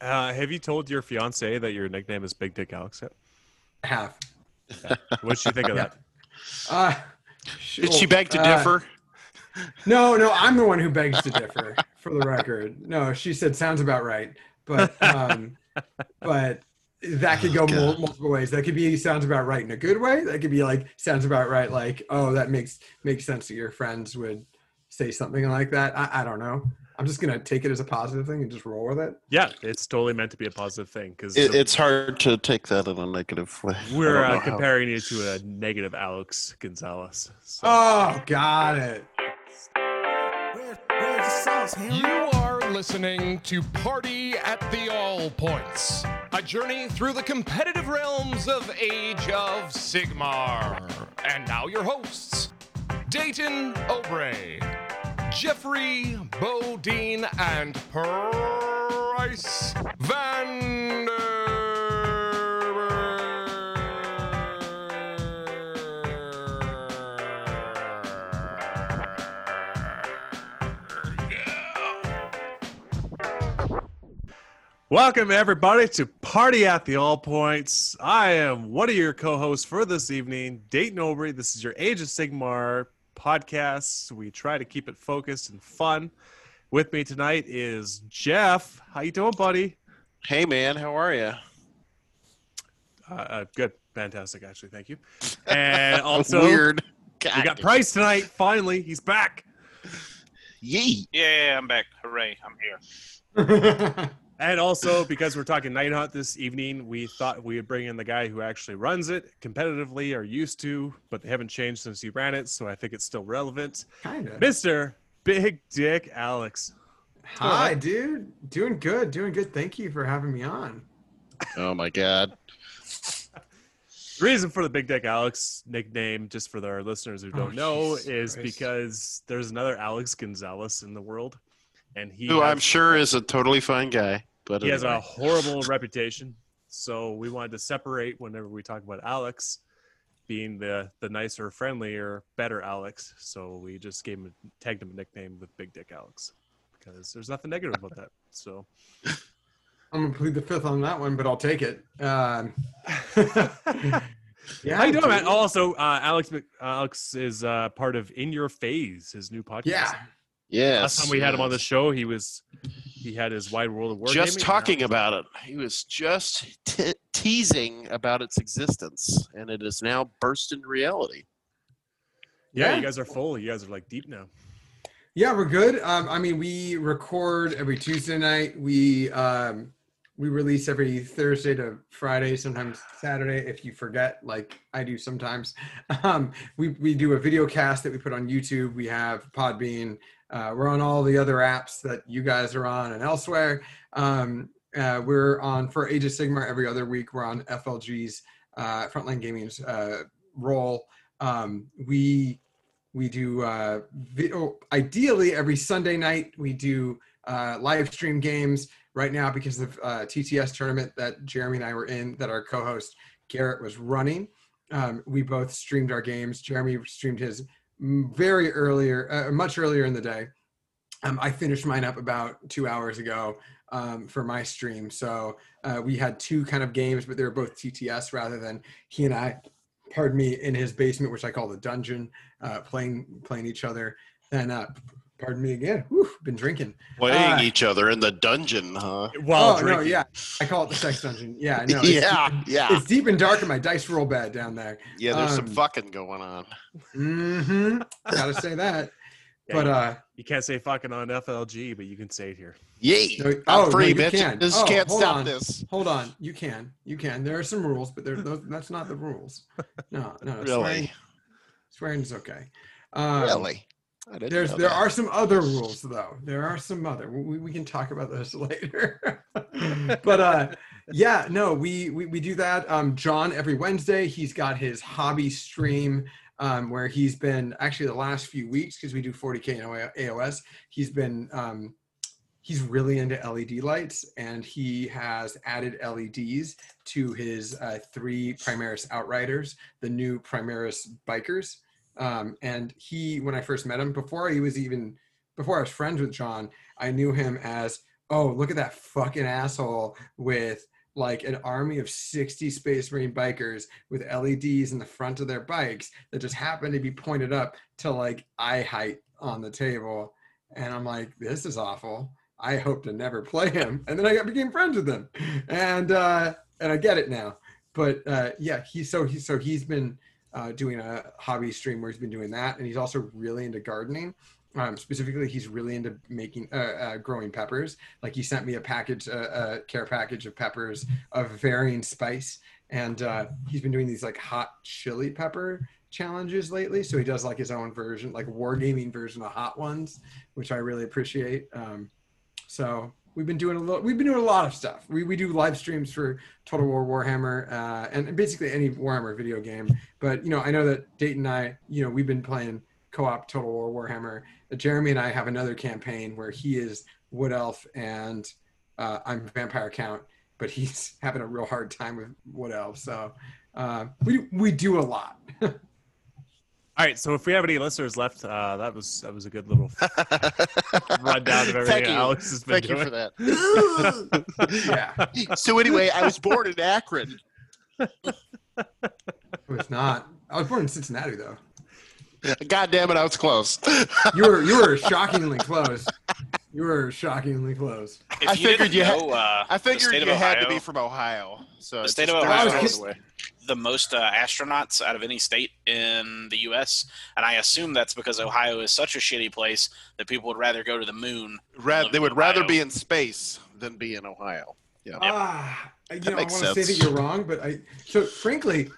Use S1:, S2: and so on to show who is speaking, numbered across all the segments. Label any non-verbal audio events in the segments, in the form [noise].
S1: Uh, have you told your fiance that your nickname is Big Dick Alex yet?
S2: I have. [laughs]
S1: What you think of that?
S2: Uh,
S3: Did she beg to
S2: uh,
S3: differ?
S2: No, no, I'm the one who begs to differ. For the record, no, she said sounds about right, but um, but that could go
S3: Oh,
S2: mul- multiple ways. That could be sounds about right in a good way. That could be like sounds about right, like oh, that makes makes sense that your friends would say something like that. I, I don't know. I'm just gonna take it as a positive thing and just roll with it.
S1: Yeah, it's totally meant to be a positive thing because
S3: It, it's hard to take that in a negative way. [laughs]
S1: We're
S3: don't
S1: uh,
S3: how.
S1: comparing you to a negative Alex Gonzalez. So.
S2: Oh, got it.
S4: You are listening to Party at the All Points, a journey through the competitive realms of Age of Sigmar. And now your hosts, Dayton Obrey, Jeffrey Bodine, and Price Vander.
S1: Welcome everybody to Party at the All Points. I am one of your co-hosts for this evening, Dayton Obrey. This is your Age of Sigmar podcast. We try to keep it focused and fun. With me tonight is Jeff. How you doing, buddy?
S3: Hey man, how are you?
S1: Uh, uh, good, fantastic, actually. Thank you. And [laughs] also,
S3: Weird.
S1: we got Price tonight. Finally, he's back.
S3: Yeet.
S5: Yeah, I'm back. Hooray, I'm here. [laughs]
S1: And also, because we're talking Night Haunt this evening, we thought we would bring in the guy who actually runs it competitively or used to, but they haven't changed since he ran it. So I think it's still relevant.
S2: kind of.
S1: Mr. Big Dick Alex.
S2: Hi, dude. Doing good. Doing good. Thank you for having me on.
S3: Oh my god. [laughs]
S1: Reason for the Big Dick Alex nickname, just for our listeners who don't
S2: Oh,
S1: know,
S2: Jesus
S1: is
S2: Christ.
S1: because there's another Alex Gonzalez in the world. And he
S3: Who
S1: has-
S3: I'm sure is a totally fine guy, but
S1: he has a horrible reputation. So we wanted to separate whenever we talk about Alex being the the nicer, friendlier, better Alex. So we just gave him tagged him a nickname with Big Dick Alex because there's nothing negative about that. So [laughs]
S2: I'm gonna plead the fifth on that one, but I'll take it. Um, [laughs] yeah,
S1: how you doing,
S2: dude.
S1: man? Also, uh, Alex Mc- Alex is uh, part of In Your Phase, his new podcast.
S2: Yeah,
S3: yes.
S1: Last time we had him on the show, he was he had his Wide World of Wargaming.
S3: just
S1: and
S3: talking
S1: now-
S3: about it. He was just t- teasing about its existence, and it is now burst into reality.
S1: Yeah,
S2: Yeah.
S1: you guys are full. You guys are like deep now.
S2: yeah, we're good. Um, I mean, we record every Tuesday night. We um, we release every Thursday to Friday, sometimes Saturday if you forget, like I do sometimes. [laughs] Um, we we do a video cast that we put on YouTube. We have Podbean. Uh, we're on all the other apps that you guys are on and elsewhere. Um, uh, we're on for Age of Sigmar every other week. We're on FLG's uh, Frontline Gaming's uh, role. Um, we we do uh, video. Ideally, every Sunday night we do uh, live stream games. Right now, because of uh, TTS tournament that Jeremy and I were in, that our co-host Garrett was running, um, we both streamed our games. Jeremy streamed his very earlier, uh, much earlier in the day. Um, I finished mine up about two hours ago um, for my stream. So uh, we had two kind of games, but they were both TTS rather than he and I, pardon me, in his basement, which I call the dungeon, uh, playing playing each other. And uh, pardon me again. Whew, been drinking.
S3: Playing
S2: Uh,
S3: each other in the dungeon, huh?
S1: While
S2: oh
S1: drinking.
S2: no, yeah, I call it the sex dungeon. Yeah, [laughs] no, it's
S3: yeah,
S2: deep,
S3: yeah,
S2: it's deep and dark in my dice roll bed down there.
S3: yeah. There's some
S2: um,
S3: fucking going on.
S2: Mm-hmm. Gotta say that. [laughs]
S1: Yeah,
S2: But
S1: you-
S2: uh,
S1: You can't say fucking on FLG, but you can say it here.
S3: Yay!
S2: No,
S3: I'm
S2: oh, no,
S3: free,
S2: you
S3: bitch.
S2: can.
S3: Just
S2: Oh,
S3: can't
S2: hold
S3: stop
S2: on.
S3: this.
S2: hold on, you can, you can. There are some rules, but there, those, that's not the rules. [laughs] No, no, swearing,
S3: Really,
S2: swearing is okay. Um,
S3: really.
S2: There's there
S3: that.
S2: are some other rules though. There are some other. We, we can talk about those [laughs] later. [laughs] but uh yeah, no, we we, we do that. Um John every Wednesday, he's got his hobby stream um where he's been actually the last few weeks because we do 40k in AOS, he's been um he's really into LED lights and he has added LEDs to his uh, three Primaris Outriders, the new Primaris bikers. Um, and he, when I first met him, before he was even, before I was friends with John, I knew him as oh, look at that fucking asshole with like an army of 60 Space Marine bikers with LEDs in the front of their bikes that just happen to be pointed up to like eye height on the table. And I'm like, this is awful. I hope to never play him. And then I became friends with him. And uh and I get it now. But uh yeah, he's so he's so he's been uh doing a hobby stream where he's been doing that and he's also really into gardening. Um, specifically, he's really into making uh, uh, growing peppers. Like he sent me a package, a care package of peppers of varying spice, and uh, he's been doing these like hot chili pepper challenges lately. So he does like his own version, like wargaming version of hot ones, which I really appreciate. Um, so we've been doing a lot. We've been doing a lot of stuff. We we do live streams for Total War Warhammer uh, and basically any Warhammer video game. But you know, I know that Dayton and I, you know, we've been playing co-op Total War Warhammer. Jeremy and I have another campaign where he is Wood Elf and uh, I'm Vampire Count, but he's [laughs] having a real hard time with Wood Elf. So uh, we we do a lot. [laughs]
S1: All right, so if we have any listeners left, uh, that was that was a good little [laughs] rundown of everything
S3: Thank you.
S1: Alex has been
S3: Thank
S1: doing.
S3: you for that. [laughs]
S2: yeah, [laughs]
S3: so anyway, I was born in Akron.
S2: it was not. I was born in Cincinnati though.
S3: God damn it, I was close.
S2: You were you were shockingly close. You were shockingly close.
S5: If
S3: I
S5: you
S3: figured
S5: didn't
S3: you had-
S5: uh,
S3: I figured you
S5: of
S3: had to be from Ohio. So
S5: The state
S3: just
S5: of
S3: 30
S2: Ohio
S3: miles
S2: is-
S3: away.
S5: The most uh, astronauts out of any state in the U.S. And I assume that's because Ohio is such a shitty place that people would rather go to the moon.
S3: Ra- they
S5: in
S3: would rather be in space than be in Ohio. Yeah.
S2: Ah, you know, I want to say that you're wrong, but I so frankly,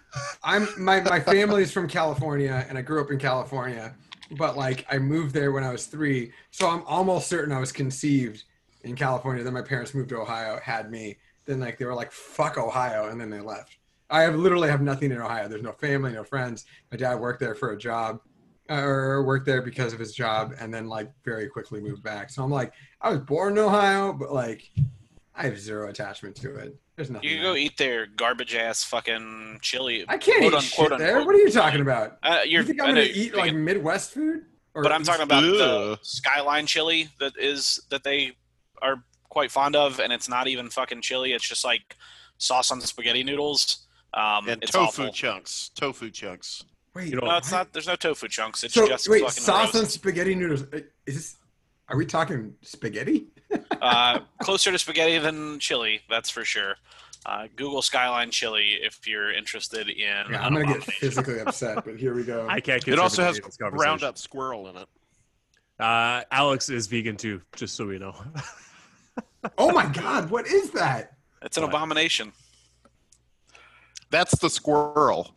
S2: I'm my my family is from California and I grew up in California, but like I moved there when I was three, so I'm almost certain I was conceived in California. Then my parents moved to Ohio, had me. Then like they were like fuck Ohio, and then they left. I have literally have nothing in Ohio. There's no family, no friends. My dad worked there for a job, or worked there because of his job, and then like very quickly moved back. So I'm like, I was born in Ohio, but like I have zero attachment to it. There's nothing.
S5: You can
S2: there.
S5: go eat their garbage ass fucking chili.
S2: I can't
S5: quote
S2: eat
S5: unquote,
S2: shit there.
S5: unquote.
S2: What are you talking about?
S5: Uh, you're,
S2: you think
S5: I
S2: I'm gonna eat like
S5: thinking-
S2: Midwest food? Or
S5: but I'm talking about
S3: Ugh.
S5: the skyline chili that is that they are quite fond of, and it's not even fucking chili. It's just like sauce on spaghetti noodles. Um,
S3: And
S5: it's
S3: tofu
S5: awful.
S3: chunks. Tofu chunks.
S2: Wait,
S1: You know,
S5: No, it's
S2: what?
S5: not. There's no tofu chunks. It's
S2: So
S5: just
S2: wait,
S5: fucking
S2: sauce on
S5: roast.
S2: spaghetti noodles. Uh, Is this? Are we talking spaghetti? [laughs]
S5: uh, closer to spaghetti than chili, that's for sure. Uh, Google Skyline chili if you're interested in.
S2: Yeah, I'm gonna get physically upset, but here we go.
S1: I can't.
S3: It also has
S1: contribute to this conversation.
S3: ground up squirrel in it.
S1: Uh, Alex is vegan too, just so we know.
S2: Oh my god, what is that?
S5: It's an
S1: What?
S5: abomination.
S3: That's the squirrel.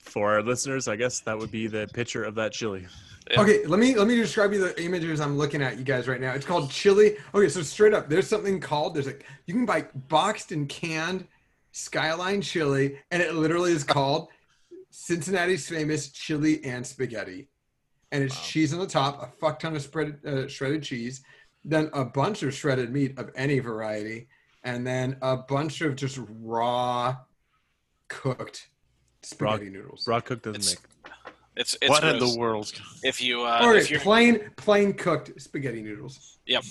S1: For our listeners, I guess that would be the picture of that chili.
S5: Yeah.
S2: Okay, let me let me describe you the images I'm looking at you guys right now. It's called chili. Okay, so straight up, there's something called there's like you can buy boxed and canned skyline chili, and it literally is called Cincinnati's famous chili and spaghetti. And it's
S1: Wow.
S2: cheese on the top, a fuck ton of spread, uh, shredded cheese, then a bunch of shredded meat of any variety, and then a bunch of just raw cooked spaghetti noodles.
S1: Raw cook doesn't
S5: It's-
S1: make.
S5: It's it's
S3: what in
S5: gross.
S3: the world?
S5: if you uh,
S2: Or
S5: if you're
S2: plain plain cooked spaghetti noodles.
S5: Yep.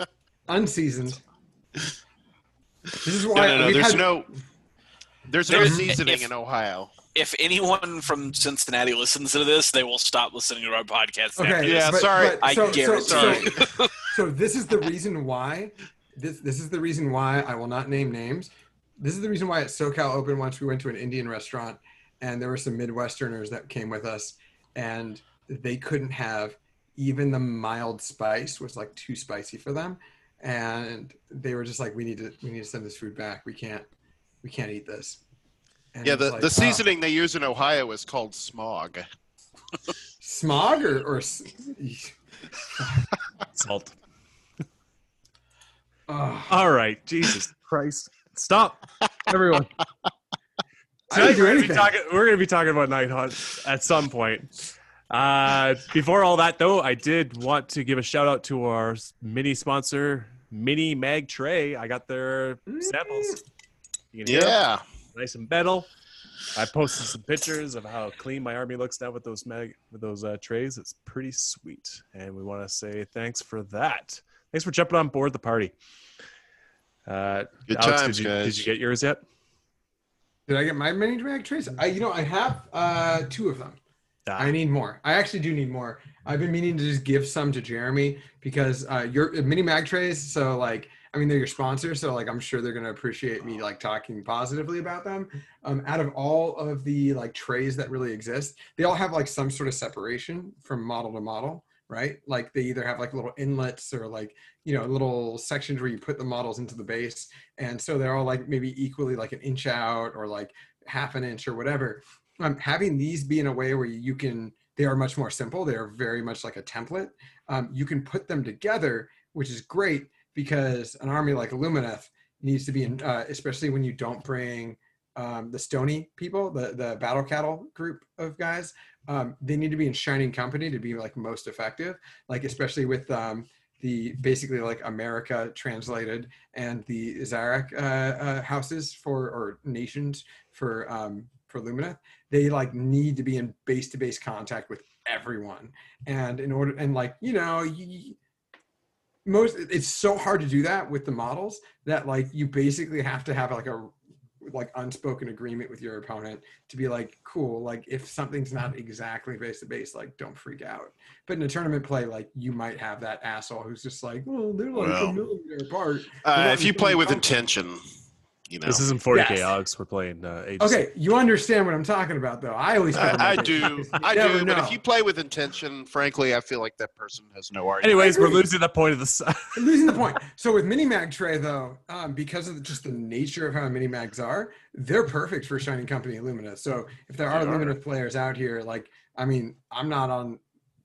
S5: [laughs]
S2: Unseasoned. This is why
S3: no, no.
S2: we've
S3: There's
S2: had-
S3: no. There's no
S5: There's-
S3: seasoning
S5: if-
S3: in Ohio.
S5: if anyone from Cincinnati listens to this, they will stop listening to our podcast.
S2: Okay,
S5: after
S3: Yeah,
S5: this.
S3: sorry.
S5: I guarantee
S2: So, so, so this is the reason why. This this is the reason why I will not name names. This is the reason why at SoCal Open once we went to an Indian restaurant and there were some Midwesterners that came with us and they couldn't have even the mild spice was like too spicy for them. And they were just like we need to we need to send this food back. We can't we can't eat this. And
S3: Yeah, the,
S2: like,
S3: the
S2: oh,
S3: seasoning they use in Ohio is called smog.
S2: smog or, or
S1: Salt.
S2: oh,
S1: All right, Jesus Christ, stop, everyone. [laughs]
S2: I
S1: we're, gonna be talking, we're gonna be talking about Night Haunt at some point. Uh, before all that, though, I did want to give a shout out to our mini sponsor, Mini Mag Tray. I got their samples. You can.
S3: Yeah.
S1: nice and metal. I posted some pictures of how clean my army looks now with those mag with those uh, trays. It's pretty sweet, and we want to say thanks for that. Thanks for jumping on board the party. Uh,
S3: Good
S1: Alex,
S3: times,
S1: did you,
S3: guys.
S1: Did you get yours yet?
S2: Did I get my mini mag trays? I, you know, I have uh, two of them.
S1: Ah,
S2: I need more. I actually do need more. I've been meaning to just give some to Jeremy because uh, your mini mag trays. So like, I mean, they're your sponsor, so like, I'm sure they're gonna appreciate me like talking positively about them. Um, out of all of the like trays that really exist, they all have like some sort of separation from model to model, right? Like they either have like little inlets or like you know little sections where you put the models into the base, and so they're all like maybe equally like an inch out or like half an inch or whatever um, having these be in a way where you can they are much more simple they are very much like a template um, you can put them together which is great because an army like Illumineth needs to be in uh, especially when you don't bring um, the stony people the the battle cattle group of guys um, they need to be in shining company to be like most effective like especially with um, the basically like Ymetrica translated and the Zaitrec uh, uh, houses for or nations for um, for Lumina, they like need to be in base to base contact with everyone. And in order and like you know, you, most it's so hard to do that with the models that like you basically have to have like a like unspoken agreement with your opponent to be like cool like if something's not exactly base to base like don't freak out. But in a tournament play like you might have that asshole who's just like well they're like
S3: Well,
S2: a millimeter apart.
S3: Uh, if you play with intention, you know.
S1: This isn't 40k,
S2: Yes.
S1: Alex. We're playing uh, Age.
S2: okay you understand what i'm talking about though i always
S3: I, I do, I
S2: never
S3: do. But if you play with intention, frankly, I feel like that person has no argument.
S1: Anyways, we're losing the point of this. [laughs]
S2: I'm losing the point. So with mini mag tray though, um, because of just the nature of how mini mags are, they're perfect for Shining Company Illumina. So if there are
S3: They are.
S2: Illumina players out here, like I mean, I'm not on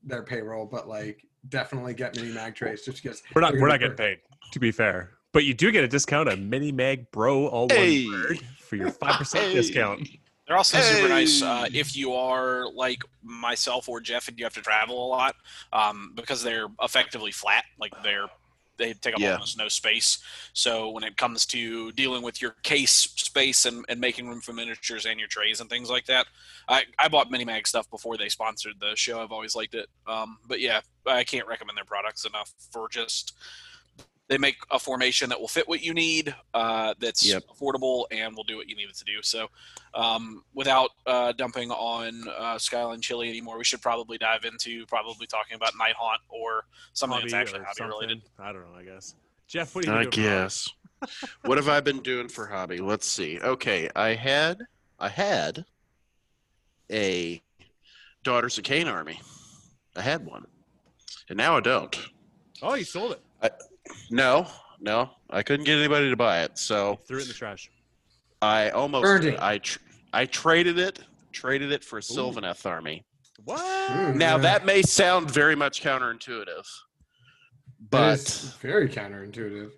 S2: their payroll, but like definitely get mini mag trays just because
S1: we're not. We're not
S2: be
S1: getting paid. To be fair, but you do get a discount on Mini Mag Bro all one
S3: Hey.
S1: word for your [laughs] five percent
S3: Hey.
S1: discount.
S5: They're also super nice uh, if you are like myself or Jeff and you have to travel a lot um, because they're effectively flat. Like they're they take up
S3: Yeah.
S5: almost no space. So when it comes to dealing with your case space and, and making room for miniatures and your trays and things like that, I, I bought Minimag stuff before they sponsored the show. I've always liked it. Um, but yeah, I can't recommend their products enough for just they make a formation that will fit what you need uh, that's
S3: Yep.
S5: affordable and will do what you need it to do so um, without uh, dumping on uh, Skyline Chili anymore, we should probably dive into probably talking about Night Haunt or something
S1: Hobby
S5: that's actually hobby
S1: something.
S5: related.
S1: I don't know. I guess. Jeff, what do you
S3: I
S1: do? for hobby?
S3: guess. what have I been doing for hobby? Let's see. Okay, I had I had a Daughters of Khaine army. I had one, and now I don't.
S1: Oh, you sold it.
S3: No, no, I couldn't get anybody to buy it, so
S1: You threw it in the trash.
S3: I almost
S2: Burned
S3: did.
S2: it.
S3: I tr- I traded it traded it for a Sylvaneth army.
S1: What?
S2: Mm,
S3: Now
S2: yeah.
S3: that may sound very much counterintuitive, but
S2: very counterintuitive.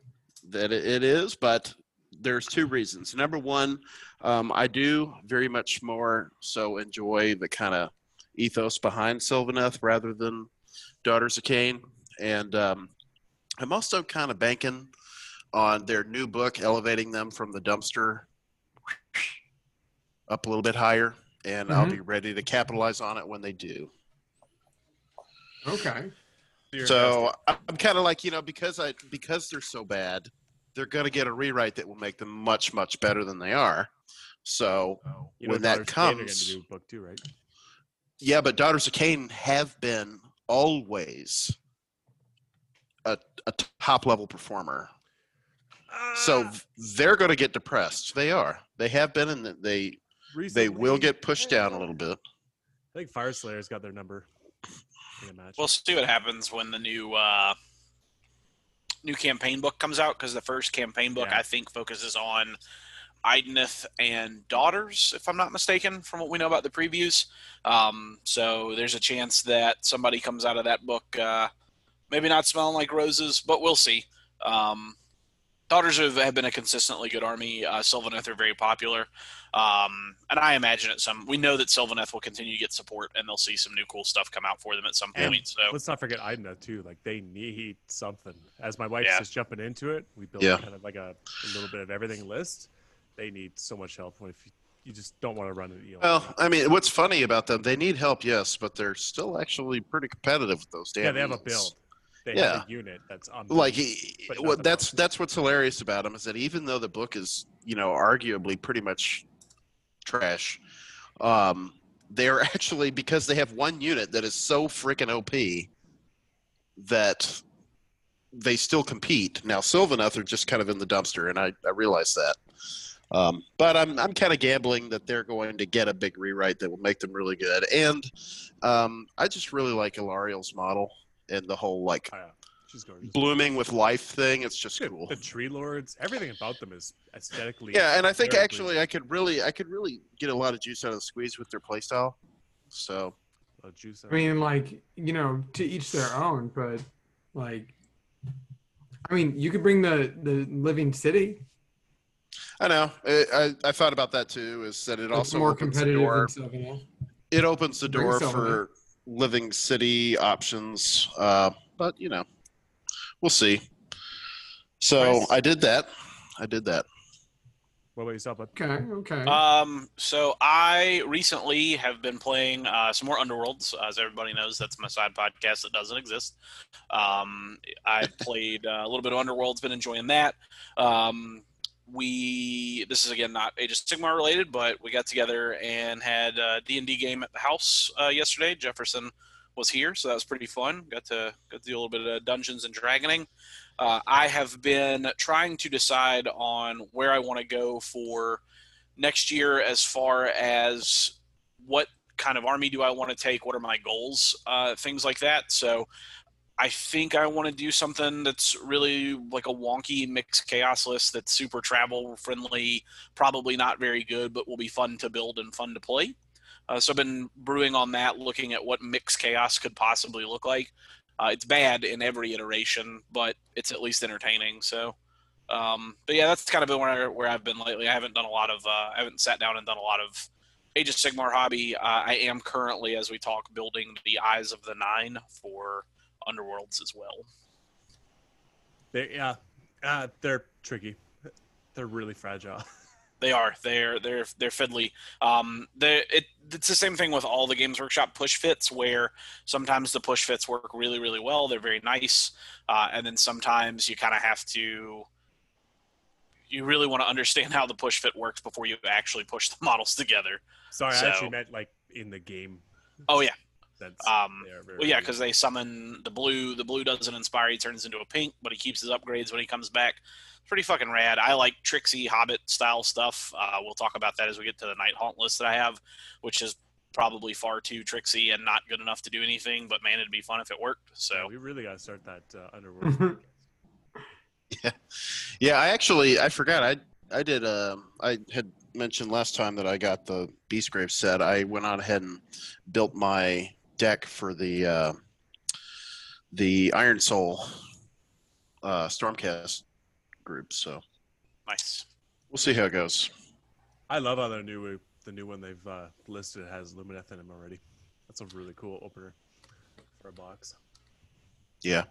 S3: that it it is but there's two reasons number one um, i do very much more so enjoy the kind of ethos behind sylvaneth rather than daughters of khaine and um, i'm also kind of banking on their new book elevating them from the dumpster up a little bit higher and i'll
S2: Mhm.
S3: be ready to capitalize on it when they do
S2: Okay.
S1: You're
S3: so I'm kind of like you know because I because they're so bad, they're gonna get a rewrite that will make them much much better than they are. So.
S1: You
S3: when that
S1: Daughters of Khaine are
S3: comes-
S1: book too, right?
S3: yeah, but Daughters of Khaine have been always a, a top level performer. So
S1: Ah,
S3: they're gonna get depressed. They are. They have been, and they they will get pushed down a little bit.
S1: I think Fire Slayer's got their number in a match.
S5: We'll see what happens when the new uh, new campaign book comes out because the first campaign book
S1: Yeah.
S5: I think focuses on Idoneth and daughters, if I'm not mistaken, from what we know about the previews. Um, so there's a chance that somebody comes out of that book, uh, maybe not smelling like roses, but we'll see. Um, daughters have, have been a consistently good army. Uh, Sylvaneth are very popular, um, and I imagine at some. We know that Sylvaneth will continue to get support, and they'll see some new cool stuff come out for them at some
S1: And
S5: point. So
S1: Let's not forget Idna too. Like they need something. As my wife's
S5: Yeah.
S1: just jumping into it, we built
S3: Yeah.
S1: kind of like a, a little bit of everything list. They need so much help. If you, you just don't want to run it. You know,
S3: Well, I mean, what's funny about them? They need help, yes, but they're still actually pretty competitive with those damn.
S1: yeah, they have a build. They
S3: Yeah.
S1: have a unit that's on
S3: like
S1: the-
S3: he,
S1: but
S3: what that's
S1: else.
S3: that's what's hilarious about him is that even though the book is you know arguably pretty much trash um they're [laughs] actually because they have one unit that is so freaking op that they still compete now sylvaneth are just kind of in the dumpster and i, I realize that um, but i'm, I'm kind of gambling that they're going to get a big rewrite that will make them really good and um, i just really like Alarielle's model and the whole like
S1: Oh, yeah. She's gorgeous.
S3: blooming with life thing. It's just
S1: Dude,
S3: cool.
S1: The tree lords, everything about them is aesthetically.
S3: Yeah, and I think actually I could really I could really get a lot of juice out of the squeeze with their playstyle. So
S1: pleasing. Juice
S2: I mean, like you know, to each their own. But like, I mean, you could bring the the living city.
S3: I know I, I, I thought about that too. Is that it
S2: It's
S3: also
S2: more
S3: opens the
S2: competitive
S3: door? It opens the door for living city options. Uh, but you know, we'll see. So
S1: Nice.
S3: I did that. I did that.
S1: what about yourself? Bud?
S2: Okay, okay.
S5: Um, so I recently have been playing uh, some more Underworlds. As everybody knows, that's my side podcast that doesn't exist. Um, I've [laughs] played uh, a little bit of Underworlds, been enjoying that. Um, we this is again not Age of Sigmar related, but we got together and had a D and D game at the house uh, yesterday. Jefferson was here, so that was pretty fun. Got to got to do a little bit of Dungeons and Dragoning. Uh, I have been trying to decide on where I want to go for next year as far as what kind of army do I want to take, what are my goals, uh, things like that. So I think I want to do something that's really like a wonky mixed chaos list that's super travel friendly, probably not very good, but will be fun to build and fun to play. Uh, so I've been brewing on that, looking at what mixed chaos could possibly look like. Uh, it's bad in every iteration, but it's at least entertaining. So, um, but yeah, that's kind of been where, where I've been lately. I haven't done a lot of, uh, I haven't sat down and done a lot of Age of Sigmar hobby. Uh, I am currently, as we talk, building the Eyes of the Nine for Underworlds as well.
S1: They, yeah, uh, they're tricky. They're really fragile. [laughs]
S5: They are. They're they're they're fiddly. Um, they it it's the same thing with all the Games Workshop push fits, where sometimes the push fits work really really well. They're very nice, uh, and then sometimes you kind of have to. You really want to understand [laughs] how the push fit works before you actually push the [laughs] models together.
S1: Sorry,
S5: So-
S1: I actually meant like in the game.
S5: Oh yeah,
S1: That's
S5: um,
S1: very
S5: well yeah, because they summon the blue. The blue doesn't inspire. He turns into a pink, but he keeps his upgrades when he comes back. Pretty fucking rad. I like tricksy Hobbit style stuff. Uh, we'll talk about that as we get to the Night Haunt list that I have, which is probably far too tricksy and not good enough to do anything. But man, it'd be fun if it worked.
S1: Yeah,
S5: So
S1: we really got to start that uh, underworld. [laughs] podcast.
S3: Yeah, I actually I forgot I I did um I had mentioned last time that I got the Beastgrave set. I went on ahead and built my deck for the uh, the Iron Soul uh, Stormcast group. So
S5: nice.
S3: we'll see how it goes.
S1: I love how the new the new one they've uh, listed has Lumineth in him already. That's a really cool opener for a box.
S3: Yeah.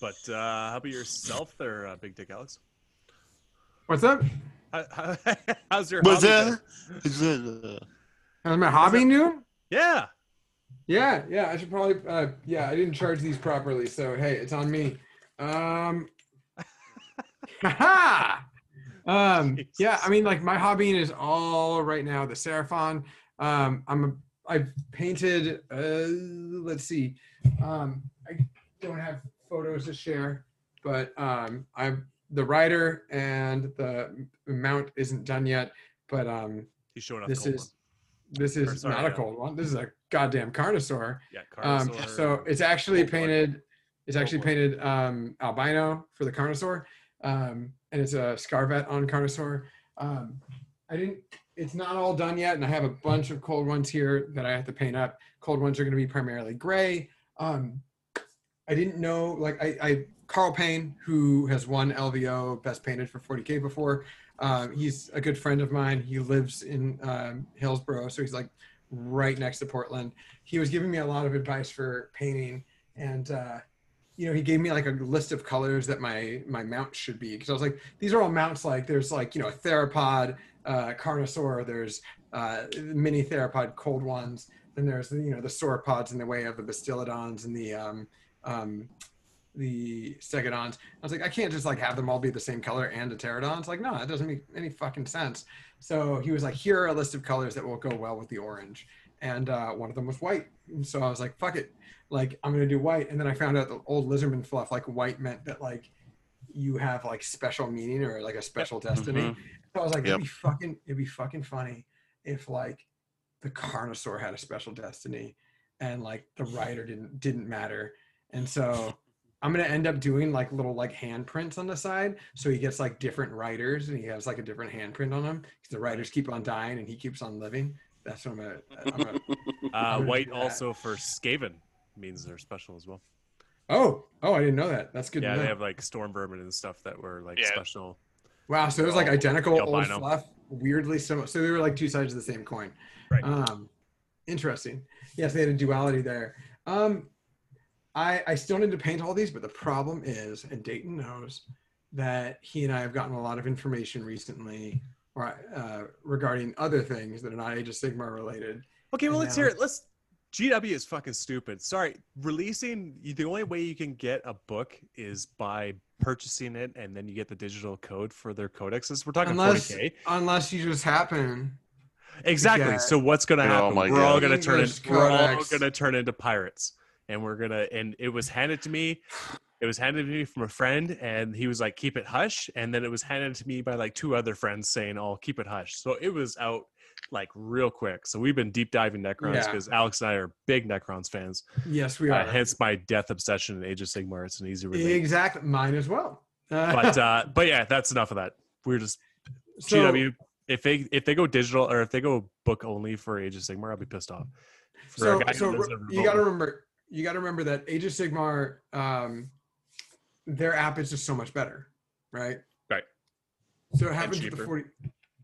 S1: But uh, how about yourself, there, uh, Big Dick Alex?
S2: What's up?
S1: How, how, [laughs] how's your
S3: Was
S1: hobby
S3: that?
S1: been?
S2: How's my hobby new?
S1: Yeah.
S2: Yeah, yeah. I should probably. Uh, yeah, I didn't charge these properly, so hey, it's on me. Um. haha! [laughs] [laughs] um. Yeah, I mean, like my hobbying is all right now the Seraphon. Um. I'm. A, I painted. Uh. Let's see. Um. I don't have photos to share, but um. I'm the rider and the mount isn't done yet, but um.
S1: He's showing off
S2: This is
S1: one.
S2: This is
S1: sorry,
S2: not a cold one. This is a goddamn Carnosaur.
S1: Yeah,
S2: Um,
S1: Carnosaur.
S2: so it's actually painted. It's actually painted um, albino for the Carnosaur, um, and it's a Scarvet on Carnosaur. Um, I didn't. It's not all done yet, and I have a bunch of cold ones here that I have to paint up. Cold ones are going to be primarily gray. Um, I didn't know, like I, I Carl Payne, who has won LVO Best Painted for 40k before. Um, he's a good friend of mine. He lives in um, Hillsboro, so he's like right next to Portland. He was giving me a lot of advice for painting, and uh, you know, he gave me like a list of colors that my my mount should be because I was like, these are all mounts. Like, there's like you know, a theropod, uh, carnosaur. There's uh, mini theropod, cold ones. Then there's you know the sauropods in the way of the bastiladons and the um, um, the Stegadons. I was like, I can't just like have them all be the same color and a Terradon. It's like, no, that doesn't make any fucking sense. So he was like, here are a list of colors that will go well with the orange, and uh, one of them was white. And so I was like, fuck it, like I'm gonna do white. And then I found out the old Lizardman fluff, like white meant that like you have like special meaning or like a special destiny.
S3: Mhm.
S2: So I was like,
S3: Yep.
S2: it'd be fucking, it'd be fucking funny if like the Carnosaur had a special destiny, and like the rider didn't didn't matter. And so I'm gonna end up doing like little like handprints on the side, so he gets like different writers and he has like a different handprint on him. 'cause the writers keep on dying, and he keeps on living. That's what I'm gonna. I'm gonna [laughs]
S1: Uh,
S2: gonna
S1: white also for Skaven means they're special as well.
S2: oh, oh, I didn't know that. That's good.
S1: yeah,
S2: to know.
S1: they have like storm vermin and stuff that were like
S5: Yeah.
S1: special.
S2: Wow, so it was like identical old
S1: albino.
S2: fluff, weirdly similar. So they were like two sides of the same coin.
S1: Right.
S2: Um, interesting. Yes, they had a duality there. Um, I I still need to paint all these, but the problem is, and Dayton knows that he and I have gotten a lot of information recently, or uh, regarding other things that are not Age of Sigmar related.
S1: Okay, well
S2: And
S1: let's
S2: now-
S1: hear it. Let's. GW is fucking stupid. Sorry, releasing the only way you can get a book is by purchasing it, and then you get the digital code for their codexes. We're talking
S2: Unless
S1: 40k.
S2: unless you just happen.
S1: Exactly.
S2: get
S1: So what's going to
S3: Oh
S1: happen?
S3: my
S1: we're all going to turn in, we're all going to turn into pirates, and we're gonna. And it was handed to me. It was handed to me from a friend, and he was like, "Keep it hush." And then it was handed to me by like two other friends saying, "Oh, keep it hush." So it was out like real quick. So we've been deep diving Necrons
S2: Yeah.
S1: because Alex and I are big Necrons fans.
S2: Yes, we are.
S1: Uh, hence my death obsession in Age of Sigmar. It's an easy relate.
S2: exactly. Mine as well. Uh,
S1: But [laughs] uh, but yeah, that's enough of that. We're just
S2: so-
S1: GW. If they if they go digital or if they go book only for Age of Sigmar, I'll be pissed off. For
S2: so, so re- you got to remember you got to remember that age of sigmar um their app is just so much better right
S1: Right.
S2: so it happens with the 40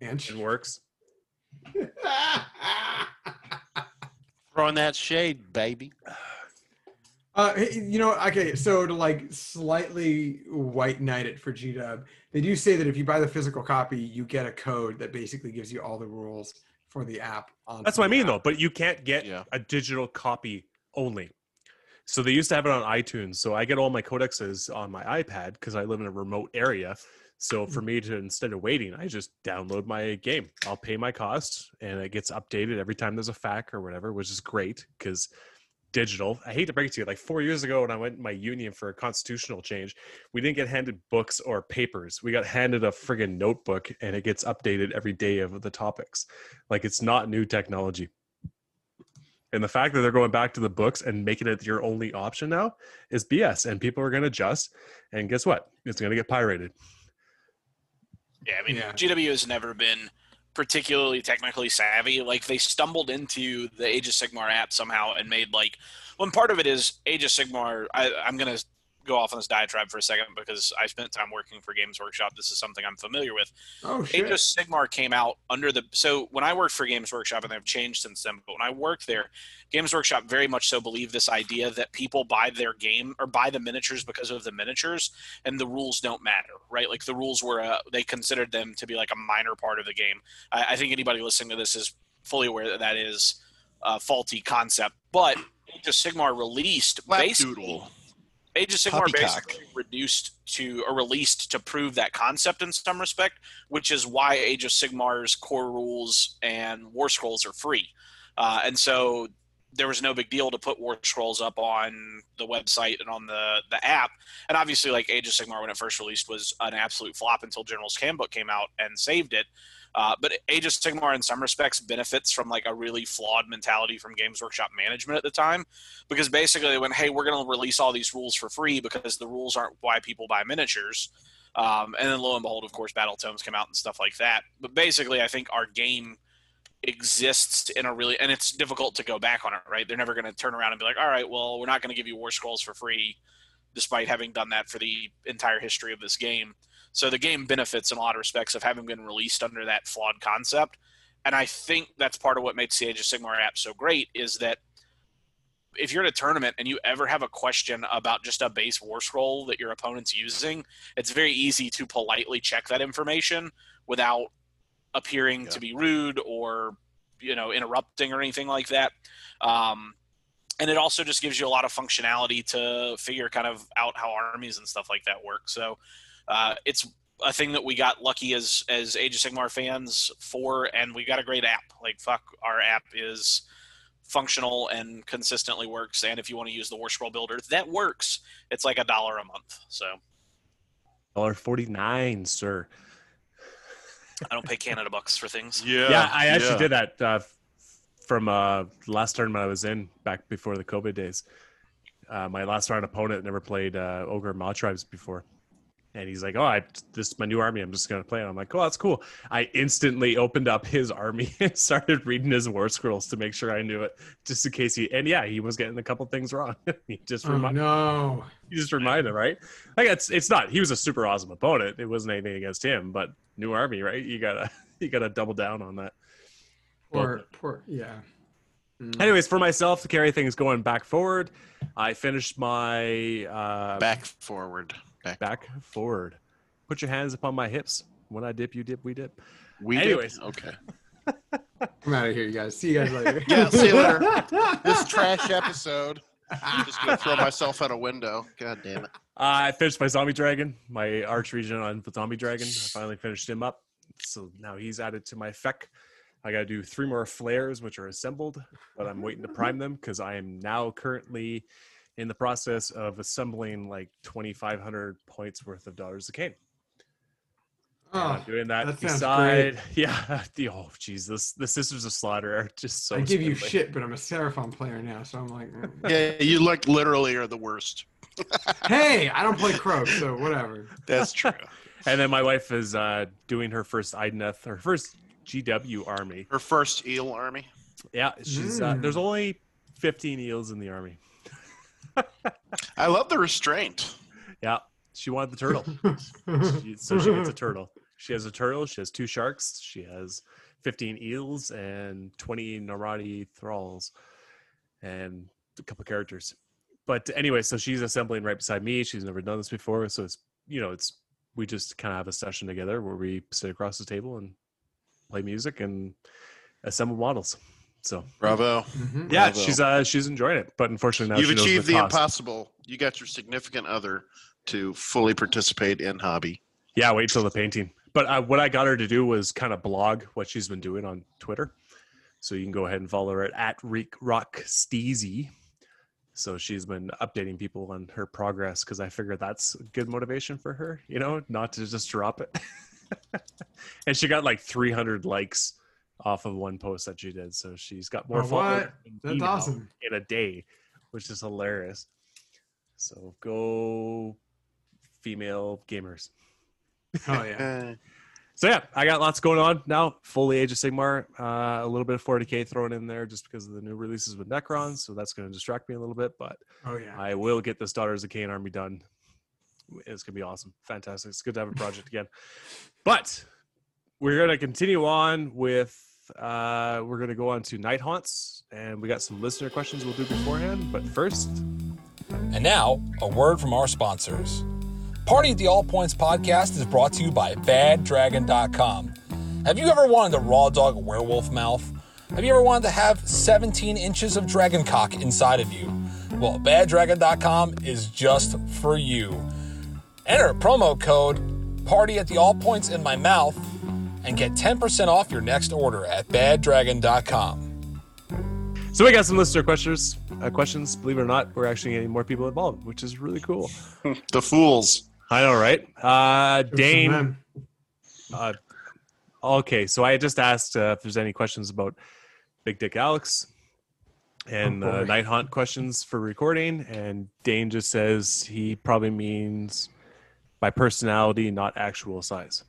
S2: and
S1: it works. [laughs]
S3: Throwing that shade, baby.
S2: uh you know okay so to like slightly white knight it for gdub they do say that if you buy the physical copy you get a code that basically gives you all the rules for the app on
S1: That's what I mean though. But you can't get
S3: Yeah.
S1: a digital copy only. So they used to have it on iTunes. So I get all my codexes on my iPad because I live in a remote area. So for mm-hmm. me to instead of waiting, I just download my game. I'll pay my costs and it gets updated every time there's a FAQ or whatever, which is great because digital. I hate to break it to you. Like four years ago when I went in my union for a constitutional change, we didn't get handed books or papers. We got handed a friggin' notebook and it gets updated every day of the topics. Like it's not new technology. And the fact that they're going back to the books and making it your only option now is BS. And people are going to adjust. And guess what? It's going to get pirated.
S5: Yeah, I mean,
S2: Yeah.
S5: GW has never been particularly technically savvy. Like they stumbled into the Age of Sigmar app somehow and made like, well, part of it is Age of Sigmar. I, I'm gonna go off on this diatribe for a second because I spent time working for Games Workshop. This is something I'm familiar with.
S2: oh
S5: Age
S2: shit
S5: of Sigmar came out under the so when I worked for Games Workshop and they've changed since then, but when I worked there, Games Workshop very much so believed this idea that people buy their game or buy the miniatures because of the miniatures and the rules don't matter, right? Like the rules were uh, they considered them to be like a minor part of the game. I, I think anybody listening to this is fully aware that that is a faulty concept, but Age of Sigmar released basically
S3: Doodle.
S5: Age of Sigmar basically reduced to or released to prove that concept in some respect, which is why Age of Sigmar's core rules and War Scrolls are free. Uh, and so there was no big deal to put War Scrolls up on the website and on the the app. And obviously, like Age of Sigmar when it first released was an absolute flop until General's Handbook came out and saved it. Uh, but Age of Sigmar, in some respects, benefits from like a really flawed mentality from Games Workshop management at the time because basically they went, "Hey, we're going to release all these rules for free because the rules aren't why people buy miniatures." Um, and then lo and behold, of course, Battle Tomes come out and stuff like that. But basically, I think our game exists in a really, and it's difficult to go back on it, right? They're never going to turn around and be like, "All right, well, we're not going to give you War Scrolls for free," despite having done that for the entire history of this game. So the game benefits in a lot of respects of having been released under that flawed concept. And I think that's part of what makes the Age of Sigmar app so great is that if you're in a tournament and you ever have a question about just a base war scroll that your opponent's using, it's very easy to politely check that information without appearing
S3: Yeah.
S5: to be rude or you know interrupting or anything like that. Um, and it also just gives you a lot of functionality to figure kind of out how armies and stuff like that work. So uh, it's a thing that we got lucky as as Age of Sigmar fans for, and we got a great app. Like fuck, our app is functional and consistently works. And if you want to use the War Scroll Builder, that works. It's like a dollar a month. So
S1: Dollar forty nine, sir.
S5: I don't pay Canada bucks for things.
S3: Yeah,
S1: Yeah, I actually
S3: yeah.
S1: did that uh, from uh, last tournament I was in back before the COVID days. Uh, my last round opponent never played uh, Ogre Maw Tribes before. And he's like, "Oh, I this is my new army. I'm just gonna play it." I'm like, "Oh, that's cool." I instantly opened up his army [laughs] and started reading his war scrolls to make sure I knew it, just in case he. And yeah, he was getting a couple things wrong. [laughs] he just
S2: Oh
S1: reminded,
S2: no.
S1: he just reminded, right? Like it's it's not. He was a super awesome opponent. It wasn't anything against him, but new army, right? You gotta [laughs] you gotta double down on that.
S2: Poor, poor, yeah. Mm.
S1: Anyways, for myself to carry things going back forward, I finished my uh,
S3: back forward. Back.
S1: back forward. Put your hands upon my hips. When I dip, you dip, we dip.
S3: We did?
S1: Anyways.
S3: okay. [laughs]
S2: I'm out of here, you guys. See you guys later.
S3: Yeah, see you later. [laughs] This trash episode. I'm just gonna throw myself out a window. God damn it.
S1: I finished my zombie dragon, my Archregent on the zombie dragon. I finally finished him up. So now he's added to my FEC. I got to do three more Flayers, which are assembled, but I'm waiting to prime them because I am now currently in the process of assembling like 2,500 points worth of daughters of Khaine. And I'm
S2: Oh,
S1: doing that,
S2: that
S1: beside, [laughs] yeah. The oh, jeez, this the Sisters of Slaughter are just so.
S2: I give you shit, but I'm a Seraphon player now, so I'm like, mm.
S3: Yeah, you like literally are the worst. [laughs]
S2: hey, I don't play Kroak, so whatever.
S3: That's true. [laughs]
S1: And then my wife is uh, doing her first Idoneth, her first GW army.
S3: Her first eel army.
S1: Yeah, she's uh,
S2: Mm.
S1: there's only 15 eels in the army. [laughs]
S3: I love the restraint.
S1: Yeah, she wanted the turtle, she, so she gets a [laughs] turtle. She has a turtle. She has two sharks. She has 15 eels and 20 Namarti thralls, and a couple characters. But anyway, so she's assembling right beside me. She's never done this before, so it's you know it's we just kind of have a session together where we sit across the table and play music and assemble models. So
S3: Bravo.
S2: Mhm.
S1: yeah,
S3: Bravo.
S1: she's uh she's enjoying it, but unfortunately now
S3: You've
S1: she knows
S3: achieved
S1: the,
S3: the
S1: cost.
S3: impossible. You got your significant other to fully participate in hobby.
S1: Yeah, wait till the painting. But uh, what I got her to do was kind of blog what she's been doing on Twitter. So you can go ahead and follow her at Reek Rock Steezy. So she's been updating people on her progress because I figured that's good motivation for her, you know, not to just drop it. [laughs] and she got like 300 likes off of one post that she did. So she's got more
S2: Oh,
S1: followers
S2: That's awesome.
S1: in a day, which is hilarious. So go female gamers.
S2: Oh yeah. [laughs]
S1: So yeah, I got lots going on now. Fully Age of Sigmar, uh, a little bit of 40k thrown in there just because of the new releases with Necrons. So that's going to distract me a little bit, but
S2: Oh yeah.
S1: I will get this Daughters of Khaine army done. It's going to be awesome, fantastic. It's good to have a project again. But we're going to continue on with. Uh, we're going to go on to night haunts, and we got some listener questions we'll do beforehand. But first,
S6: And now, a word from our sponsors. Party at the All Points podcast is brought to you by BadDragon.com. Have you ever wanted a raw dog werewolf mouth? Have you ever wanted to have 17 inches of dragon cock inside of you? Well, BadDragon.com is just for you. Enter promo code Party at the All Points in my mouth and get 10% off your next order at BadDragon.com.
S1: so we got some listener questions. Uh, questions, believe it or not, we're actually getting more people involved, which is really cool. [laughs]
S3: the fools.
S1: I know, right? Uh, Dane. Uh, okay, so I just asked uh, if there's any questions about Big Dick Alex and
S2: Oh,
S1: uh. Night Haunt questions for recording, and Dane just says he probably means by personality, not actual size.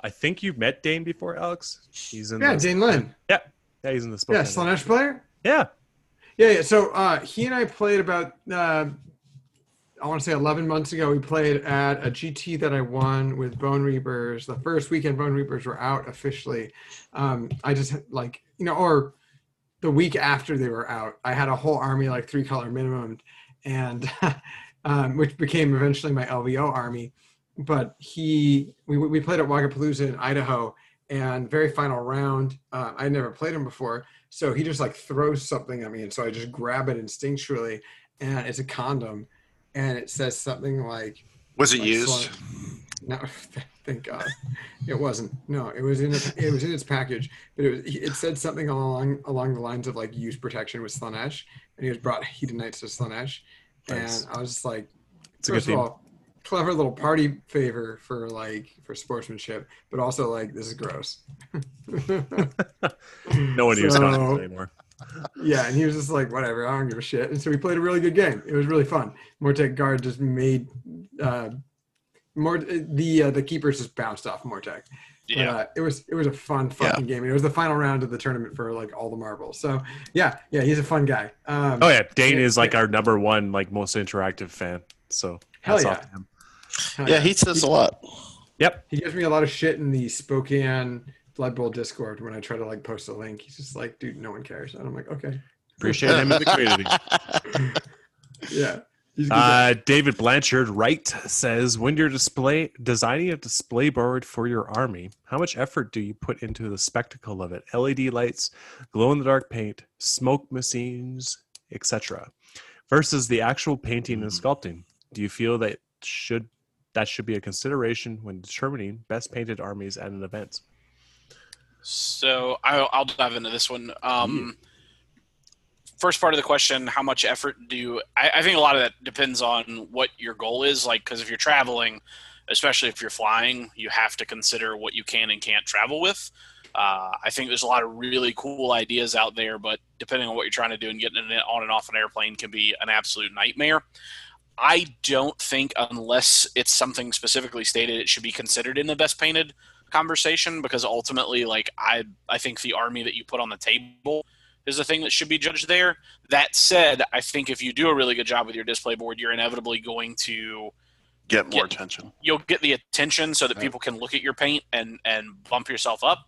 S1: I think you've met Dane before, Alex. He's in
S2: Yeah,
S1: the,
S2: Dane Lynn.
S1: yeah, yeah, he's in the
S2: spot.
S1: Yeah,
S2: Slaanesh player.
S1: yeah,
S2: Yeah, yeah. So uh, he and I played about uh, I want to say 11 months ago. We played at a GT that I won with Bone Reapers. The first weekend Bone Reapers were out officially. Um, I just like you know, or the week after they were out, I had a whole army like three color minimum, and [laughs] um, which became eventually my LVO army. But he, we we played at Wagapalooza in Idaho, and very final round, uh, I never played him before, so he just like throws something at me, and so I just grab it instinctually, and it's a condom, and it says something like
S3: Was it
S2: like
S3: used? [laughs]
S2: No, [laughs] thank God, it wasn't. No, it was in it. It was in its package, but it was. It said something along along the lines of like use protection with Slaanesh, and he was brought Hedonites to Slaanesh,
S1: Nice.
S2: and I was just like,
S1: It's a good
S2: first of all, clever little party favor for like for sportsmanship, but also like this is gross. [laughs]
S1: No one uses
S2: So-
S1: condoms anymore.
S2: Yeah, and he was just like, whatever, I don't give a shit. And so we played a really good game. It was really fun. Mortek guard just made uh more the uh, the keepers just bounced off Mortek. But,
S5: Yeah.
S2: uh, it was it was a fun fucking game. And it was the final round of the tournament for like all the marbles. So yeah, yeah, he's a fun guy. Um,
S1: Oh yeah, Dane
S2: Yeah,
S1: is like
S2: yeah.
S1: our number one like most interactive fan. So
S2: Hell
S1: hats
S2: yeah.
S1: off to him.
S2: hell
S3: Yeah, he says a lot.
S1: Yep.
S2: he gives me a lot of shit in the Spokane Blood Bowl Discord when I try to like post a link. He's just like, dude, no one cares. And I'm like, okay,
S1: Appreciate him in the community. [laughs]
S2: yeah. He's a good guy.
S1: Uh, David Blanchard Wright says, when you're display designing a display board for your army, how much effort do you put into the spectacle of it? LED lights, glow in the dark paint, smoke machines, etc. Versus the actual painting and sculpting. Do you feel that should that should be a consideration when determining best painted armies at an event?
S5: So I'll, I'll dive into this one. Um, First part of the question: How much effort do you? I, I think a lot of that depends on what your goal is. Like, because if you're traveling, especially if you're flying, you have to consider what you can and can't travel with. Uh, I think there's a lot of really cool ideas out there, but depending on what you're trying to do and getting it on and off an airplane can be an absolute nightmare. I don't think, unless it's something specifically stated, it should be considered in the best painted conversation because ultimately, like I, I think the army that you put on the table is the thing that should be judged there. That said, I think if you do a really good job with your display board, you're inevitably going to
S3: Get more
S5: Get-
S3: attention.
S5: you'll get the attention so that people can look at your paint and and bump yourself up.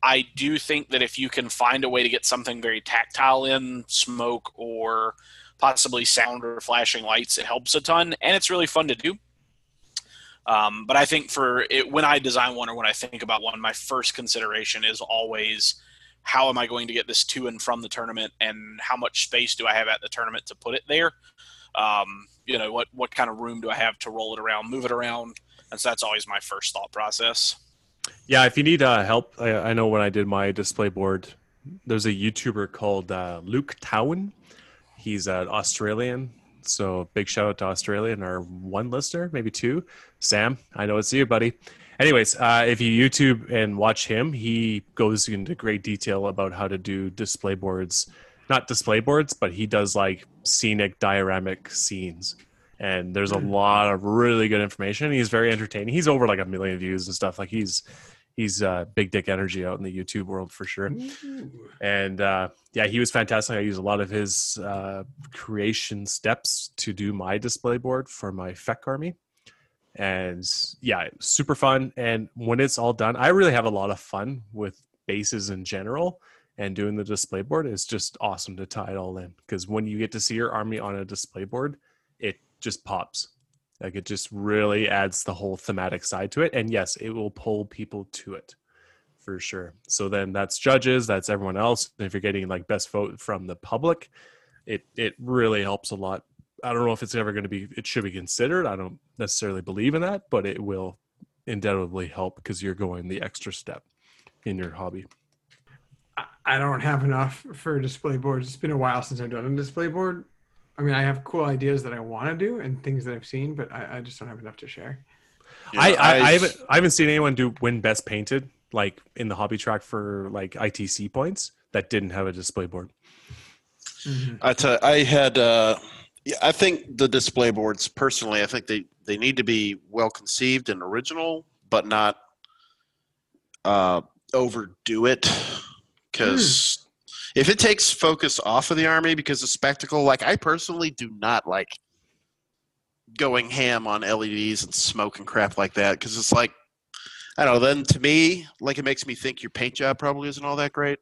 S5: I do think that if you can find a way to get something very tactile in smoke or possibly sound or flashing lights, it helps a ton, and it's really fun to do. Um, but I think for it, when I design one or when I think about one, my first consideration is always how am I going to get this to and from the tournament, and how much space do I have at the tournament to put it there? Um, you know, what what kind of room do I have to roll it around, move it around? And so that's always my first thought process.
S1: Yeah, if you need uh, help, I, I know when I did my display board, there's a YouTuber called uh, Luke Towan. He's an Australian, so big shout out to Australia and our one listener, maybe two. Sam, I know it's you, buddy. Anyways, uh, if you YouTube and watch him, he goes into great detail about how to do display boards, not display boards, but he does like scenic dioramic scenes. And there's a lot of really good information. He's very entertaining. He's over like a million views and stuff. Like he's he's uh, big dick energy out in the YouTube world for sure. And uh, yeah, he was fantastic. I use a lot of his uh, creation steps to do my display board for my FEC army. And yeah, super fun. And when it's all done, I really have a lot of fun with bases in general. And doing the display board is just awesome to tie it all in. Because when you get to see your army on a display board, it just pops. Like it just really adds the whole thematic side to it. And yes, it will pull people to it for sure. So then that's judges, that's everyone else. And if you're getting like best vote from the public, it it really helps a lot. I don't know if it's ever going to be it should be considered. I don't necessarily believe in that, but it will undoubtedly help because you're going the extra step in your hobby.
S2: I- I don't have enough for display boards. It's been a while since I've done a display board. I mean, I have cool ideas that I want to do and things that I've seen, but I, I just don't have enough to share.
S1: I, I, I haven't I haven't seen anyone do win best painted like in the hobby track for like ITC points that didn't have a display board.
S3: I tell I had. Uh, yeah, I think the display boards personally. I think they they need to be well conceived and original, but not uh, overdo it. Because if it takes focus off of the army, because the spectacle, like I personally do not like going ham on LEDs and smoke and crap like that. Because it's like I don't know. Then to me, like it makes me think your paint job probably isn't all that great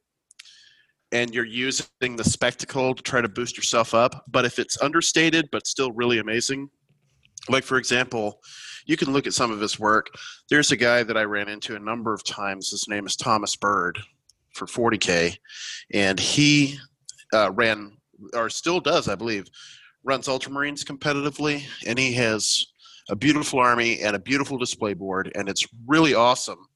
S3: and you're using the spectacle to try to boost yourself up. But if it's understated but still really amazing, like for example, you can look at some of his work. There's a guy that I ran into a number of times. His name is Thomas Bird for 40k, and he uh, ran or still does, I believe, runs Ultramarines competitively, and he has a beautiful army and a beautiful display board, and it's really awesome.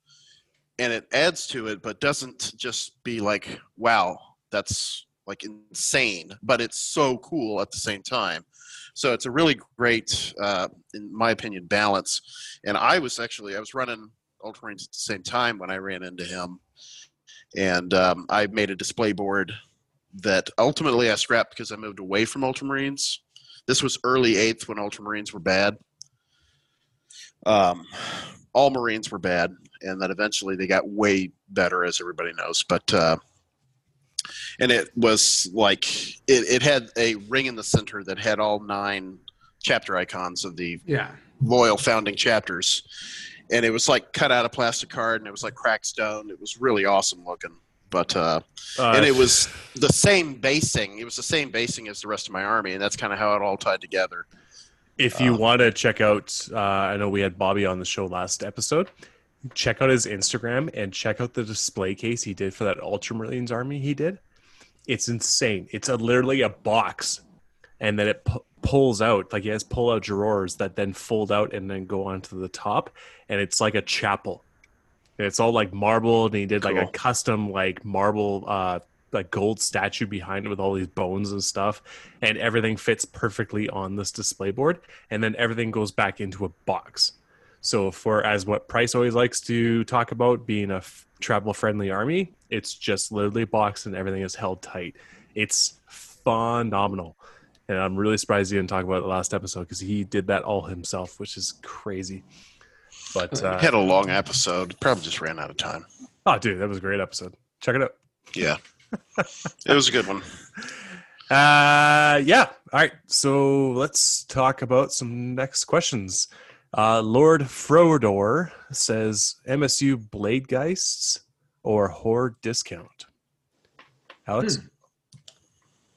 S3: And it adds to it, but doesn't just be like, wow, that's like insane, but it's so cool at the same time. So it's a really great, uh, in my opinion, balance. And I was actually I was running Ultramarines at the same time when I ran into him, and um, I made a display board that ultimately I scrapped because I moved away from Ultramarines. This was early eighth when Ultramarines were bad. Um, all Marines were bad, and then eventually they got way better, as everybody knows. But uh, and it was like it, it had a ring in the center that had all nine chapter icons of the
S2: Yeah.
S3: loyal founding chapters and it was like cut out of plastic card and it was like cracked stone it was really awesome looking but uh
S1: Uh,
S3: and it was the same basing it was the same basing as the rest of my army and that's kind of how it all tied together
S1: If you
S3: Uh,
S1: want to check out, uh, I know we had Bobby on the show last episode. Check out his Instagram and check out the display case he did for that Ultramarines army he did. It's insane. It's a, literally a box, and then it pulls out like he has pull out drawers that then fold out and then go onto the top, and it's like a chapel. And it's all like marble, and he did like a custom like marble uh like gold statue behind it with all these bones and stuff and everything fits perfectly on this display board and then everything goes back into a box. So for as what price always likes to talk about being a f- travel friendly army it's just literally boxed and everything is held tight. It's phenomenal and i'm really surprised he didn't talk about it last episode because he did that all himself which is crazy. But uh,
S3: had a long episode. Probably just ran out of time.
S1: Oh dude that was a great episode. Check it out.
S3: Yeah. It was a good one. [laughs]
S1: Uh, yeah. All right. So let's talk about some next questions. Uh, Lord Frodor says MSU Blade Geists or Horde Discount. Alex,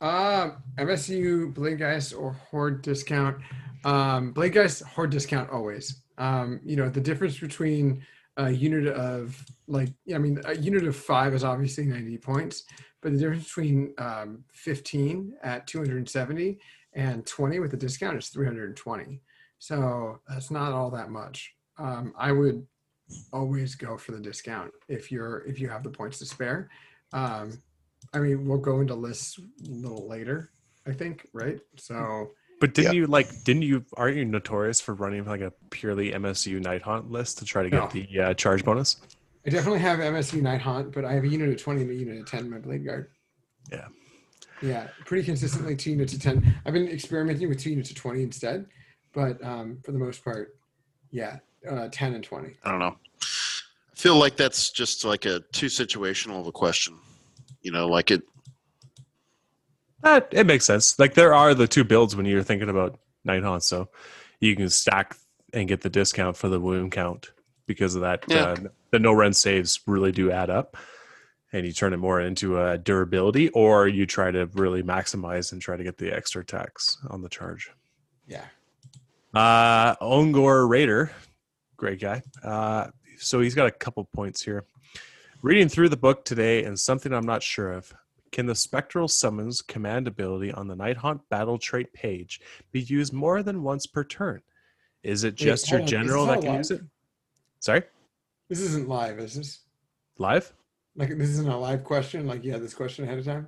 S2: Um, MSU Geist or Horde discount. Um, Geist Horde discount always. Um, you know the difference between a unit of like I mean a unit of five is obviously 90 points, but the difference between um, 15 at 270 and 20 with the discount is 320. So that's not all that much. Um, I would always go for the discount if you're if you have the points to spare. Um, I mean, we'll go into lists a little later, I think, right? So,
S1: but didn't
S3: yeah.
S1: you like? Didn't you? Aren't you notorious for running like a purely MSU Night Haunt list to try to get
S2: No.
S1: the uh, charge bonus?
S2: I definitely have MSU Night Haunt, but I have a unit of 20 and a unit of 10 in my Blade Guard.
S1: Yeah.
S2: Yeah, pretty consistently two units of 10. I've been experimenting with two units of 20 instead, but um, for the most part, yeah, uh, 10 and 20.
S3: i don't know i feel like that's just like a too situational of a question you know like it
S1: Uh, it makes sense. Like there are the two builds when you're thinking about Night Haunt, so you can stack and get the discount for the wound count because of that.
S3: Yeah.
S1: Uh, the no run saves really do add up, and you turn it more into a durability, or you try to really maximize and try to get the extra tax on the charge.
S2: Yeah.
S1: Uh, Ongor Raider, great guy. Uh, so he's got a couple points here. Reading through the book today, and something I'm not sure of. Can the spectral summons command ability on the Night Haunt battle trait page be used more than once per turn? Is it
S2: Wait,
S1: just your
S2: on,
S1: general that
S2: all
S1: can
S2: live?
S1: use it? Sorry,
S2: This isn't live, is this?
S1: live?
S2: Like, this isn't a live question? Like, you had this question ahead of time?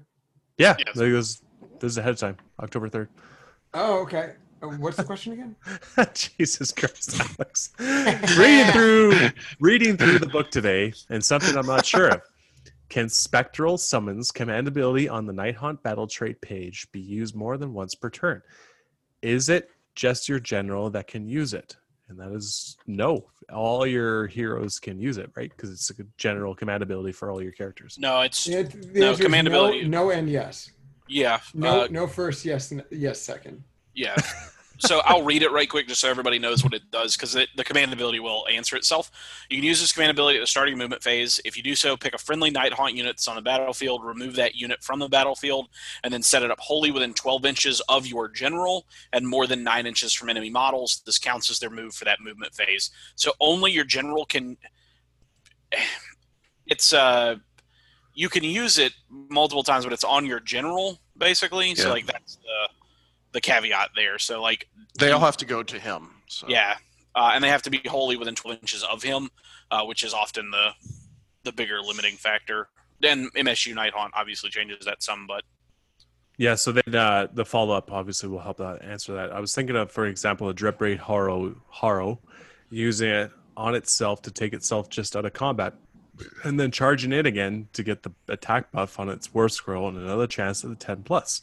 S1: Yeah,
S3: Yes.
S1: this this is ahead of time, October third.
S2: Oh, okay. Uh, What's the question again? [laughs]
S1: Jesus Christ, Alex. [laughs] reading through reading through the book today, and something I'm not sure of. Can spectral summons command ability on the Night Haunt battle trait page be used more than once per turn? Is it just your general that can use it? And that is no. All your heroes can use it, right? Because it's a general command ability for all your characters.
S5: No, it's
S2: Yeah, the
S5: No,
S2: answer is
S5: command ability.
S2: No, no and yes.
S5: yeah,
S2: No,
S5: uh,
S2: no first, yes, yes second.
S5: Yeah. so I'll read it right quick just so everybody knows what it does because the command ability will answer itself. You can use this command ability at the starting movement phase. If you do so, pick a friendly Night Haunt unit that's on the battlefield, remove that unit from the battlefield, and then set it up wholly within 12 inches of your general and more than 9 inches from enemy models. This counts as their move for that movement phase. So only your general can. [sighs] It's uh, you can use it multiple times, but it's on your general basically. So like that's the the caveat there. So like
S3: They all have to go to him. So.
S5: yeah, uh, and they have to be wholly within 12 inches of him, uh, which is often the the bigger limiting factor. Then MSU Night Haunt obviously changes that some, but
S1: Yeah, so then uh, the follow up obviously will help that answer that. I was thinking of, for example, a Drip Rate Haro, Harrow using it on itself to take itself just out of combat, and then charging it again to get the attack buff on its war scroll and another chance at the 10 plus.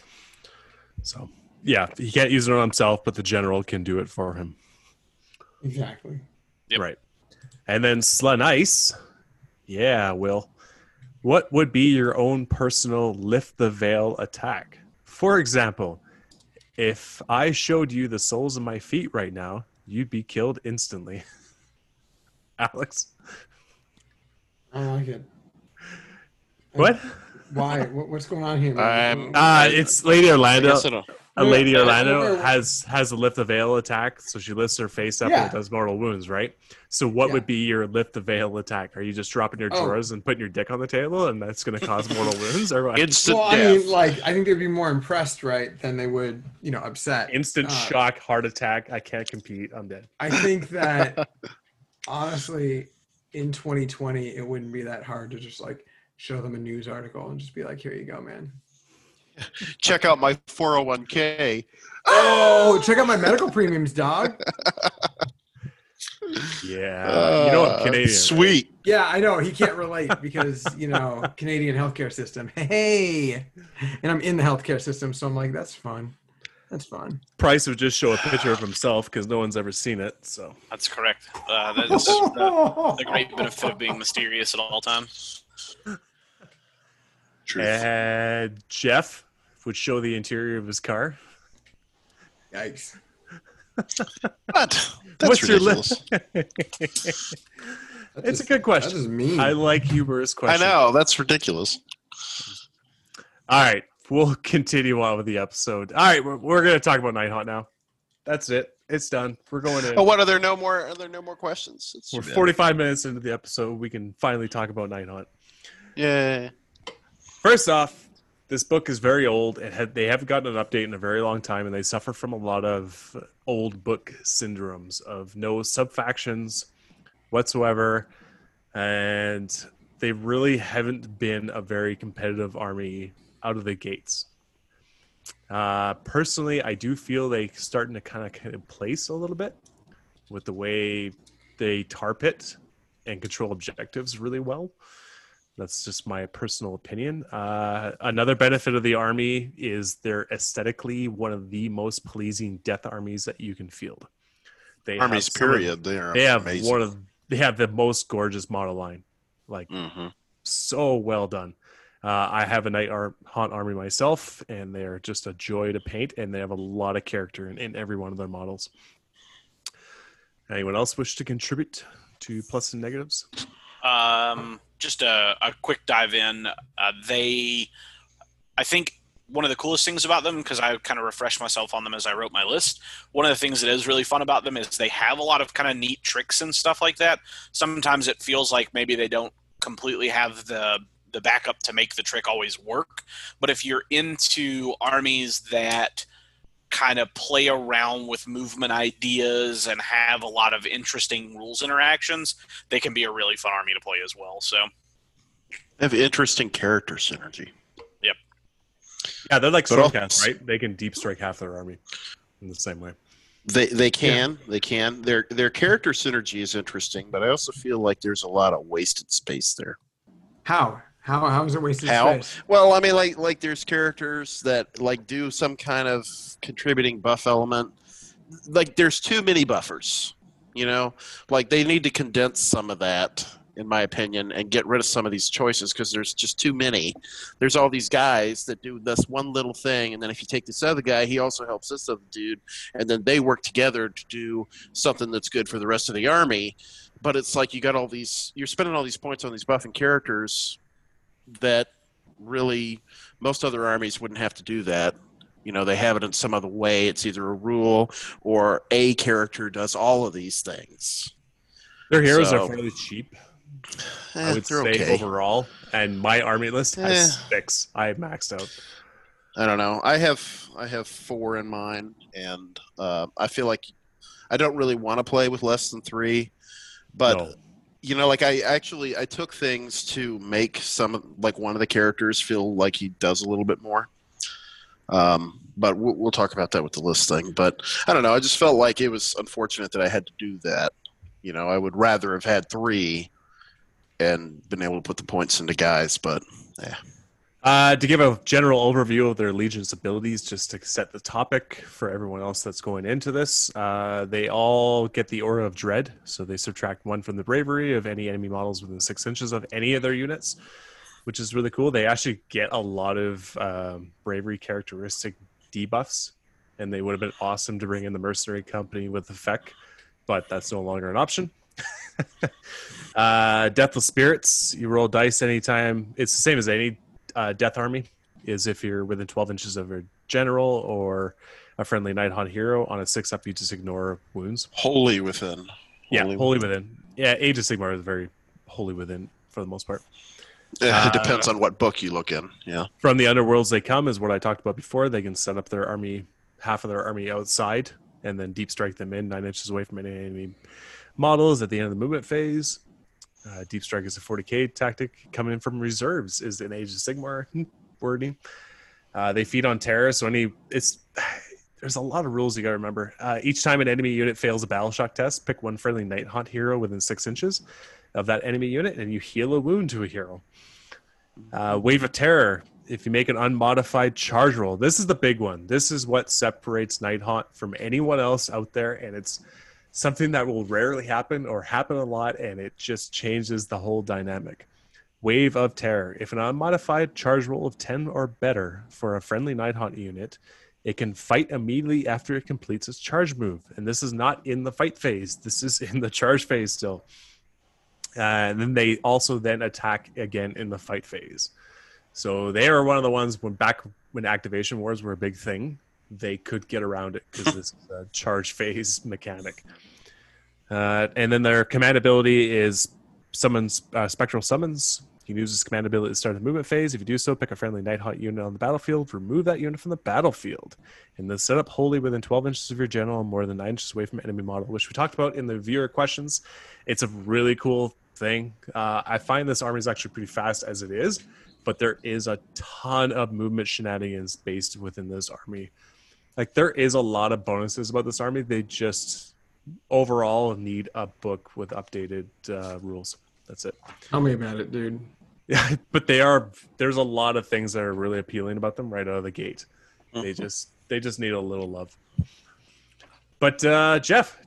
S1: So, yeah, he can't use it on himself, but the general can do it for him.
S2: Exactly.
S5: Yep.
S1: Right. And then Slen Ice. Yeah, Will. What would be your own personal lift the veil attack? For example, if I showed you the soles of my feet right now, you'd be killed instantly. [laughs] Alex.
S2: I don't like it.
S1: What?
S2: Why? What's going on here?
S3: I'm-
S1: Uh, it's Lady
S3: I
S1: Olynder.
S3: Guess it'll-
S1: A Lady
S2: Yeah,
S1: Olynder
S2: yeah.
S1: has has a lift the veil attack, so she lifts her face up
S2: Yeah.
S1: and does mortal wounds, right? So what
S2: Yeah.
S1: would be your lift the veil attack? Are you just dropping your
S2: Oh.
S1: drawers and putting your dick on the table, and that's going to cause mortal [laughs] wounds, or what?
S3: Instant
S2: well, I mean, like, I think they'd be more impressed, right, than they would, you know, upset.
S1: Instant
S2: Uh,
S1: shock, heart attack. I can't compete. I'm dead.
S2: I think that [laughs] honestly, in 2020, it wouldn't be that hard to just like show them a news article and just be like, "Here you go, man." [laughs]
S3: Check out my 401k.
S2: Oh, check out my medical premiums, dog.
S1: Yeah, you know I'm
S3: Uh,
S1: Canadian. right?
S3: Sweet.
S2: Yeah, I know he can't relate because you know Canadian healthcare system. Hey, and I'm in the healthcare system, so I'm like, that's fun. That's fun.
S1: Price would just show a picture of himself because no one's ever seen it. So
S5: that's correct. Uh, that's the, the great [laughs] benefit of being mysterious at all times.
S3: Truth.
S1: and Jeff would show the interior of his car.
S2: Yikes. [laughs]
S3: What? That's
S1: What's your
S3: ridiculous. [laughs]
S1: list?
S2: That's
S1: it's a good question.
S2: That is mean.
S1: I like humorous questions.
S3: I know. That's ridiculous.
S1: All right, we'll [laughs] continue on with the episode. All right, we're, we're going to talk about Night Haunt now. That's it. It's done. We're going in.
S3: Oh, what? Are there no more? Are there no more questions? It's
S1: we're
S3: too bad.
S1: 45 minutes into the episode. We can finally talk about Night Haunt.
S3: Yeah.
S1: First off, this book is very old. It had they haven't gotten an update in a very long time, and they suffer from a lot of old book syndromes of no subfactions whatsoever, and they really haven't been a very competitive army out of the gates. Uh, personally, I do feel they starting to kind of kind of place a little bit with the way they tar pit and control objectives really well. That's just my personal opinion. Uh, another benefit of the army is they're aesthetically one of the most pleasing death armies that you can field. They have
S3: Armies,
S1: some of-
S3: period. They are
S1: they have
S3: amazing.
S1: one of they have the most gorgeous model line, like
S3: hmm
S1: so well done. Uh, I have a night ar- haunt army myself, and they're just a joy to paint, and they have a lot of character in, in every one of their models. Anyone else wish to contribute to plus and negatives?
S5: Um, just a, a quick dive in. Uh, they, I think one of the coolest things about them, because I kind of refreshed myself on them as I wrote my list. One of the things that is really fun about them is they have a lot of kind of neat tricks and stuff like that. Sometimes it feels like maybe they don't completely have the the backup to make the trick always work. But if you're into armies that kind of play around with movement ideas and have a lot of interesting rules interactions, they can be a really fun army to play as well. So
S3: They have interesting character synergy. Yep.
S1: Yeah, they're like
S3: But
S1: Stormcast, right? They can deep strike half their army in the same way.
S3: They they can they can their their character synergy is interesting, but I also feel like there's a lot of wasted space there.
S2: How? How? How is it wasted
S3: How?
S2: space?
S3: Well, I mean, like like there's characters that like do some kind of contributing buff element. Like there's too many buffers, you know. Like they need to condense some of that in my opinion, and get rid of some of these choices because there's just too many. There's all these guys that do this one little thing, and then if you take this other guy, he also helps this other dude, and then they work together to do something that's good for the rest of the army. But it's like you got all these, you're spending all these points on these buffing characters that really most other armies wouldn't have to do that. You know, they have it in some other way. It's either a rule or a character does all of these things.
S1: Their heroes
S3: So-
S1: are fairly cheap,
S3: Eh,
S1: I would say
S3: okay.
S1: overall. And my army list has
S3: Eh.
S1: six. I maxed out.
S3: I don't know. I have I have four in mind, and uh, I feel like I don't really want to play with less than three. But
S1: No.
S3: You know, like I actually I took things to make some like one of the characters feel like he does a little bit more. Um, but we'll, we'll talk about that with the list thing. But I don't know. I just felt like it was unfortunate that I had to do that. You know, I would rather have had three and been able to put the points into guys. But
S1: Uh, to give a general overview of their Legion's abilities, just to set the topic for everyone else that's going into this, uh, they all get the Aura of Dread. So they subtract one from the bravery of any enemy models within six inches of any of their units, which is really cool. They actually get a lot of um, bravery characteristic debuffs, and they would have been awesome to bring in the Mercenary Company with the FEC, but that's no longer an option. [laughs] uh, Deathless Spirits, you roll dice anytime. It's the same as any uh, Death Army, is if you're within 12 inches of a general or a friendly Night Haunt hero on a six up, you just ignore wounds.
S3: Wholly within.
S1: Yeah,
S3: Wholly
S1: wholly within. Yeah, Age of Sigmar is very wholly within for the most part.
S3: it depends on what book you look in. Yeah.
S1: From the underworlds they come is what I talked about before. They can set up their army, half of their army outside, and then deep strike them in nine inches away from any enemy models at the end of the movement phase. Uh, deep strike is a 40k tactic. Coming in from reserves is an Age of Sigmar [laughs] wording. Uh, they feed on terror, so any it's [sighs] there's a lot of rules you got to remember. Uh, each time an enemy unit fails a battle shock test, pick one friendly Night Haunt hero within six inches of that enemy unit, and you heal a wound to a hero. Uh, Wave of Terror. If you make an unmodified charge roll, this is the big one. This is what separates Night Haunt from anyone else out there, and it's something that will rarely happen or happen a lot, and it just changes the whole dynamic. Wave of Terror. If an unmodified charge roll of 10 or better for a friendly Night Haunt unit, it can fight immediately after it completes its charge move. And this is not in the fight phase, [laughs] this is in the charge phase still. Uh, and then they also then attack again in the fight phase. So they are one of the ones when back when activation wars were a big thing, they could get around it because this is a charge phase [laughs] mechanic. Uh, and then their command ability is summons uh, spectral summons. You can use this command ability to start the movement phase. If you do so, pick a friendly Night Haunt unit on the battlefield. Remove that unit from the battlefield, and then set up wholly within 12 inches of your general and more than nine inches away from enemy model, which we talked about in the viewer questions. It's a really cool thing. Uh, I find this army is actually pretty fast as it is, but there is a ton of movement shenanigans based within this army. Like there is a lot of bonuses about this army. They just overall need a book with updated uh, rules. That's it.
S2: Tell me about it, dude.
S1: Yeah, [laughs] but they are. There's a lot of things that are really appealing about them right out of the gate. They just they just need a little love. But uh, Jeff,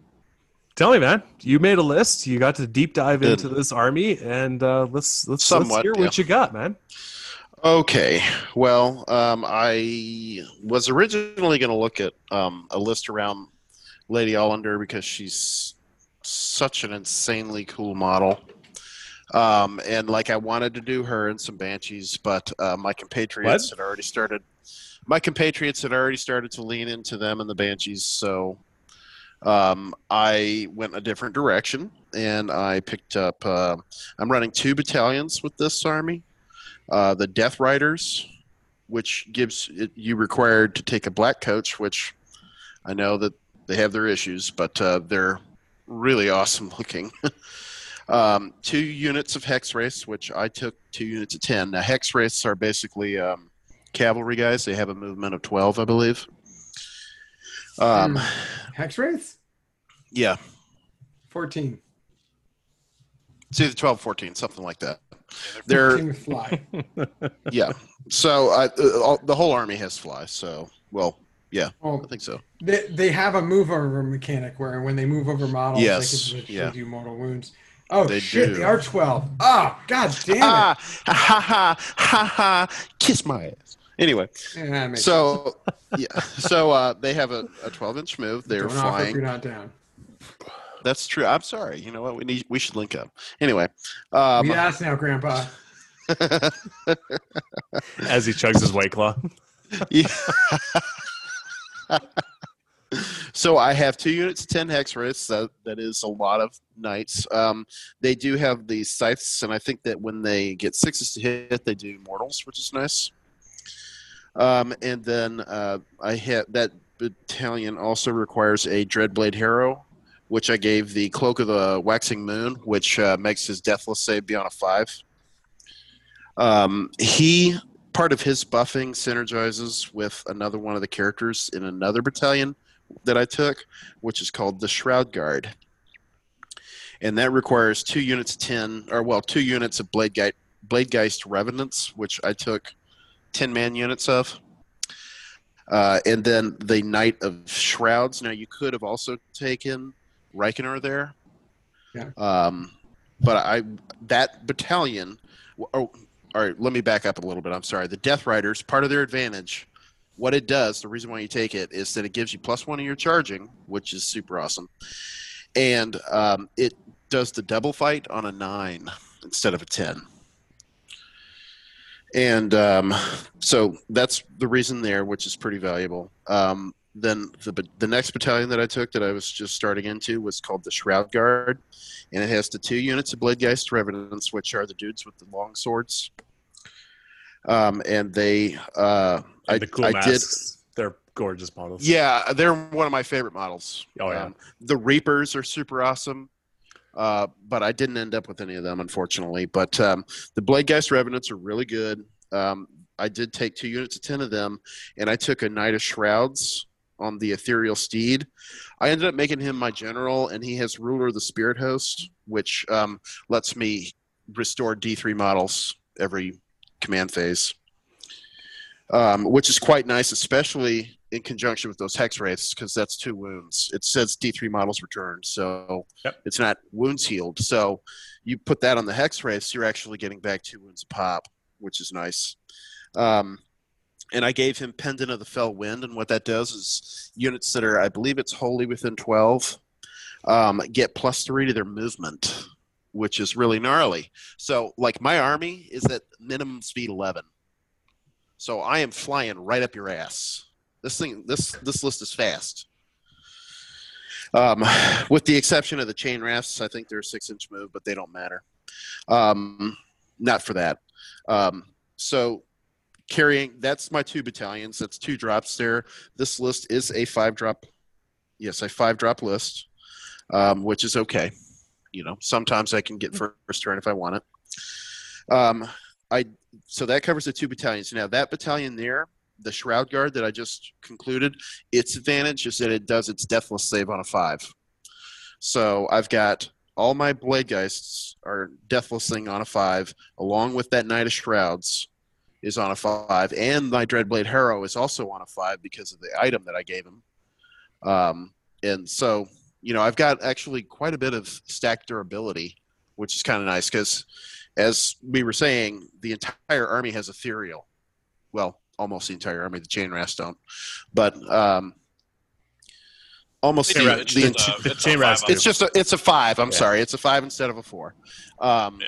S1: tell me, man, you made a list. You got to deep dive
S3: Did.
S1: into this army, and uh, let's let's, let's
S3: Somewhat,
S1: hear what you got, man.
S3: Okay. Well, um, I was originally going to look at um, a list around Lady Olynder because she's such an insanely cool model. Um, and like I wanted to do her and some banshees, but uh, my compatriots had already started. My compatriots had already started to lean into them and the banshees, so um, I went a different direction and I picked up. Uh, I'm running two battalions with this army uh, the Death Riders, which gives it, you required to take a black coach, which I know that they have their issues, but uh, they're really awesome [laughs] looking. um, two units of Hex Wraiths, which I took two units of 10. Now, Hex Wraiths are basically um, cavalry guys. They have a movement of 12, I believe. Um,
S2: Hex Wraiths?
S3: yeah,
S2: 14.
S3: it's either 12, 14, something like that. [laughs] They're
S2: 14 with fly. [laughs]
S3: yeah. So I, uh, all, the whole army has fly. So well, yeah,
S2: Well,
S3: I think so.
S2: they, they have a move over mechanic where when they move over models,
S3: Yes,
S2: they can
S3: yeah.
S2: do mortal wounds. Oh
S3: They
S2: shit,
S3: do.
S2: they are twelve. Oh god damn it.
S3: Ah, ha ha ha ha! Kiss my ass. Anyway,
S2: Yeah,
S3: so yeah, so uh, they have a, a 12 inch move. They're
S2: Don't offer if you're
S3: flying.
S2: not down.
S3: That's true. I'm sorry. You know what? We need we should link up. Anyway, um,
S2: We asked now, Grandpa. [laughs]
S1: As he chugs his white claw.
S3: Yeah. [laughs] so I have two units of 10 hex wraiths. That, that is a lot of knights. Um, they do have the scythes, and I think that when they get sixes to hit, they do mortals, which is nice. Um, and then uh, I hit that battalion also requires a Dreadblade Hero, which I gave the Cloak of the Waxing Moon, which uh, makes his Deathless save beyond a five. Um, he part of his buffing synergizes with another one of the characters in another battalion that I took, which is called the Shroud Guard. And that requires two units of 10, or well, two units of Blade, Ge- Bladegeist Revenants, which I took 10 man units of. Uh, and then the Knight of Shrouds. Now, you could have also taken Reikenor there.
S2: Yeah.
S3: Um, but I that battalion. Oh, all right, let me back up a little bit. I'm sorry. The Death Riders, part of their advantage, what it does, the reason why you take it is that it gives you plus one of your charging, which is super awesome. And um, it does the double fight on a nine instead of a 10. And um, so that's the reason there, which is pretty valuable. Um, then the, the next battalion that I took that I was just starting into was called the Shroud Guard, and it has the two units of Bladegeist Revenants, which are the dudes with the long swords. Um, and they, uh, I,
S1: the cool
S3: I did.
S1: They're gorgeous models.
S3: yeah, they're one of my favorite models.
S1: Oh, yeah.
S3: Um, the Reapers are super awesome, uh, but I didn't end up with any of them, unfortunately. But um, the Bladegeist Revenants are really good. Um, I did take two units of 10 of them, and I took a Knight of Shrouds on the Ethereal Steed. I ended up making him my general, and he has Ruler of the Spirit Host, which um, lets me restore D3 models every command phase. Um, which is quite nice, especially in conjunction with those hex wraiths, because that's two wounds. It says D3 models returned, so
S1: Yep.
S3: it's not wounds healed. So you put that on the hex wraiths, you're actually getting back two wounds a pop, which is nice. Um, and I gave him Pendant of the Fell Wind, and what that does is units that are, I believe it's wholly within 12, um, get plus three to their movement, which is really gnarly. So, like, my army is at minimum speed 11. So I am flying right up your ass. This thing, this this list is fast. Um, with the exception of the chainrasps, I think they're a six-inch move, but they don't matter. Um, not for that. Um, so carrying that's my two battalions. That's two drops there. This list is a five-drop. Yes, a five-drop list, um, which is okay. You know, sometimes I can get first turn if I want it. Um, I so that covers the two battalions. Now that battalion there, the Shroud Guard that I just concluded, its advantage is that it does its Deathless save on a five. So I've got all my Blade Geists are Deathless thing on a five, along with that Knight of Shrouds is on a five, and my Dreadblade Harrow is also on a five because of the item that I gave him. Um, and so you know I've got actually quite a bit of stack durability, which is kind of nice because as we were saying, the entire army has ethereal. Well, almost the entire army. The chainrasps don't, but um, almost
S5: They
S3: the,
S5: do, it's
S3: the,
S5: just a-
S1: the
S5: it's
S1: chain
S5: a five
S3: it's just a, it's a five. I'm
S1: Yeah.
S3: sorry, it's a five instead of a four. Um,
S5: Yeah.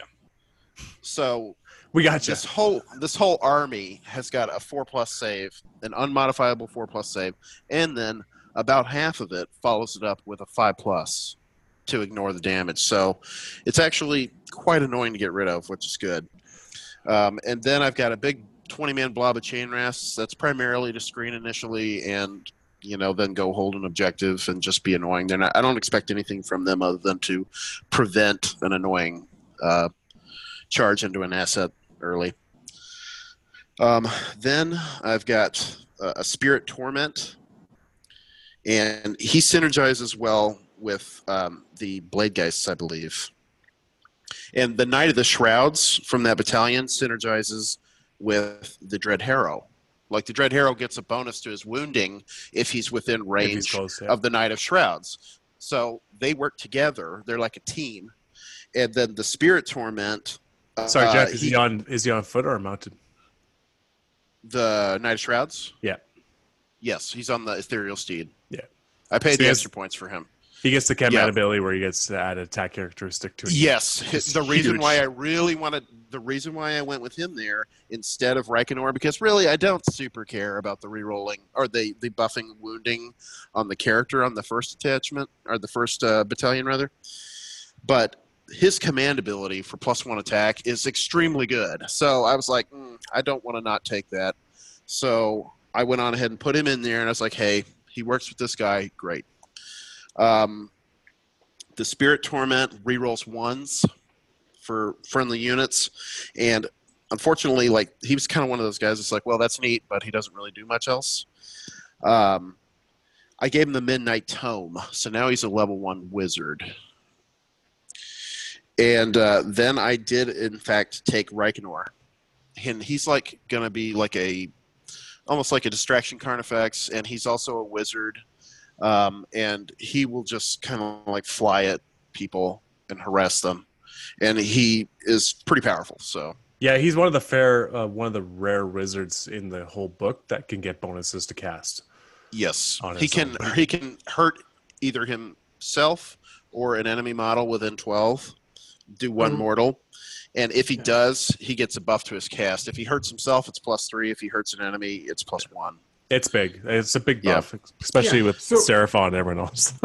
S3: So
S1: We got you.
S3: this whole this whole army has got a four plus save, an unmodifiable four plus save, and then about half of it follows it up with a five plus to ignore the damage. So it's actually quite annoying to get rid of, which is good. Um, and then I've got a big twenty man blob of chainrasps that's primarily to screen initially and you know then go hold an objective and just be annoying. Not, I don't expect anything from them other than to prevent an annoying uh, charge into an asset early. Um, then I've got uh, a Spirit Torment, and he synergizes well with um, the Blade Geists, I believe. And the Knight of the Shrouds from that battalion synergizes with the Dread Harrow. Like the Dread Harrow gets a bonus to his wounding if he's within
S1: If he's
S3: range
S1: close, yeah.
S3: of the Knight of Shrouds. So they work together. They're like a team. and then the spirit torment.
S1: Sorry,
S3: uh,
S1: Jeff. Is he, on? Is he on foot or mounted?
S3: the Knight of Shrouds?
S1: Yeah.
S3: Yes, he's on the ethereal steed.
S1: Yeah.
S3: I paid
S1: So
S3: the
S1: he has-
S3: extra points for him.
S1: He gets the command
S3: Yeah.
S1: ability where he gets to add attack characteristic to it.
S3: Yes,
S1: It's
S3: the reason why I really wanted the reason why I went with him there instead of Reikenor because really I don't super care about the rerolling or the the buffing wounding on the character on the first attachment or the first uh, battalion rather, but his command ability for plus one attack is extremely good. So I was like, mm, I don't want to not take that. So I went on ahead and put him in there, and I was like, hey, he works with this guy, great. Um, the Spirit Torment rerolls ones for friendly units, and unfortunately, like he was kind of one of those guys. It's like, well, that's neat, but he doesn't really do much else. Um, I gave him the Midnight Tome, so now he's a level one wizard. And uh, then I did, in fact, take Reikenor, and he's like gonna be like a almost like a distraction carnifex, and he's also a wizard um, and he will just kind of like fly at people and harass them, and he is pretty powerful. So
S1: Yeah, he's one of the fair, uh, one of the rare wizards in the whole book that can get bonuses to cast.
S3: yes, he can
S1: own.
S3: he can hurt either himself or an enemy model within twelve. Do one
S2: Mhm.
S3: mortal. And if he
S2: Yeah.
S3: does, he gets a buff to his cast. If he hurts himself, it's plus three. If he hurts an enemy, it's plus one.
S1: It's big. It's a big
S3: Yeah.
S1: buff, especially
S2: Yeah,
S1: with
S2: so-
S1: Seraphon and everyone else. [laughs]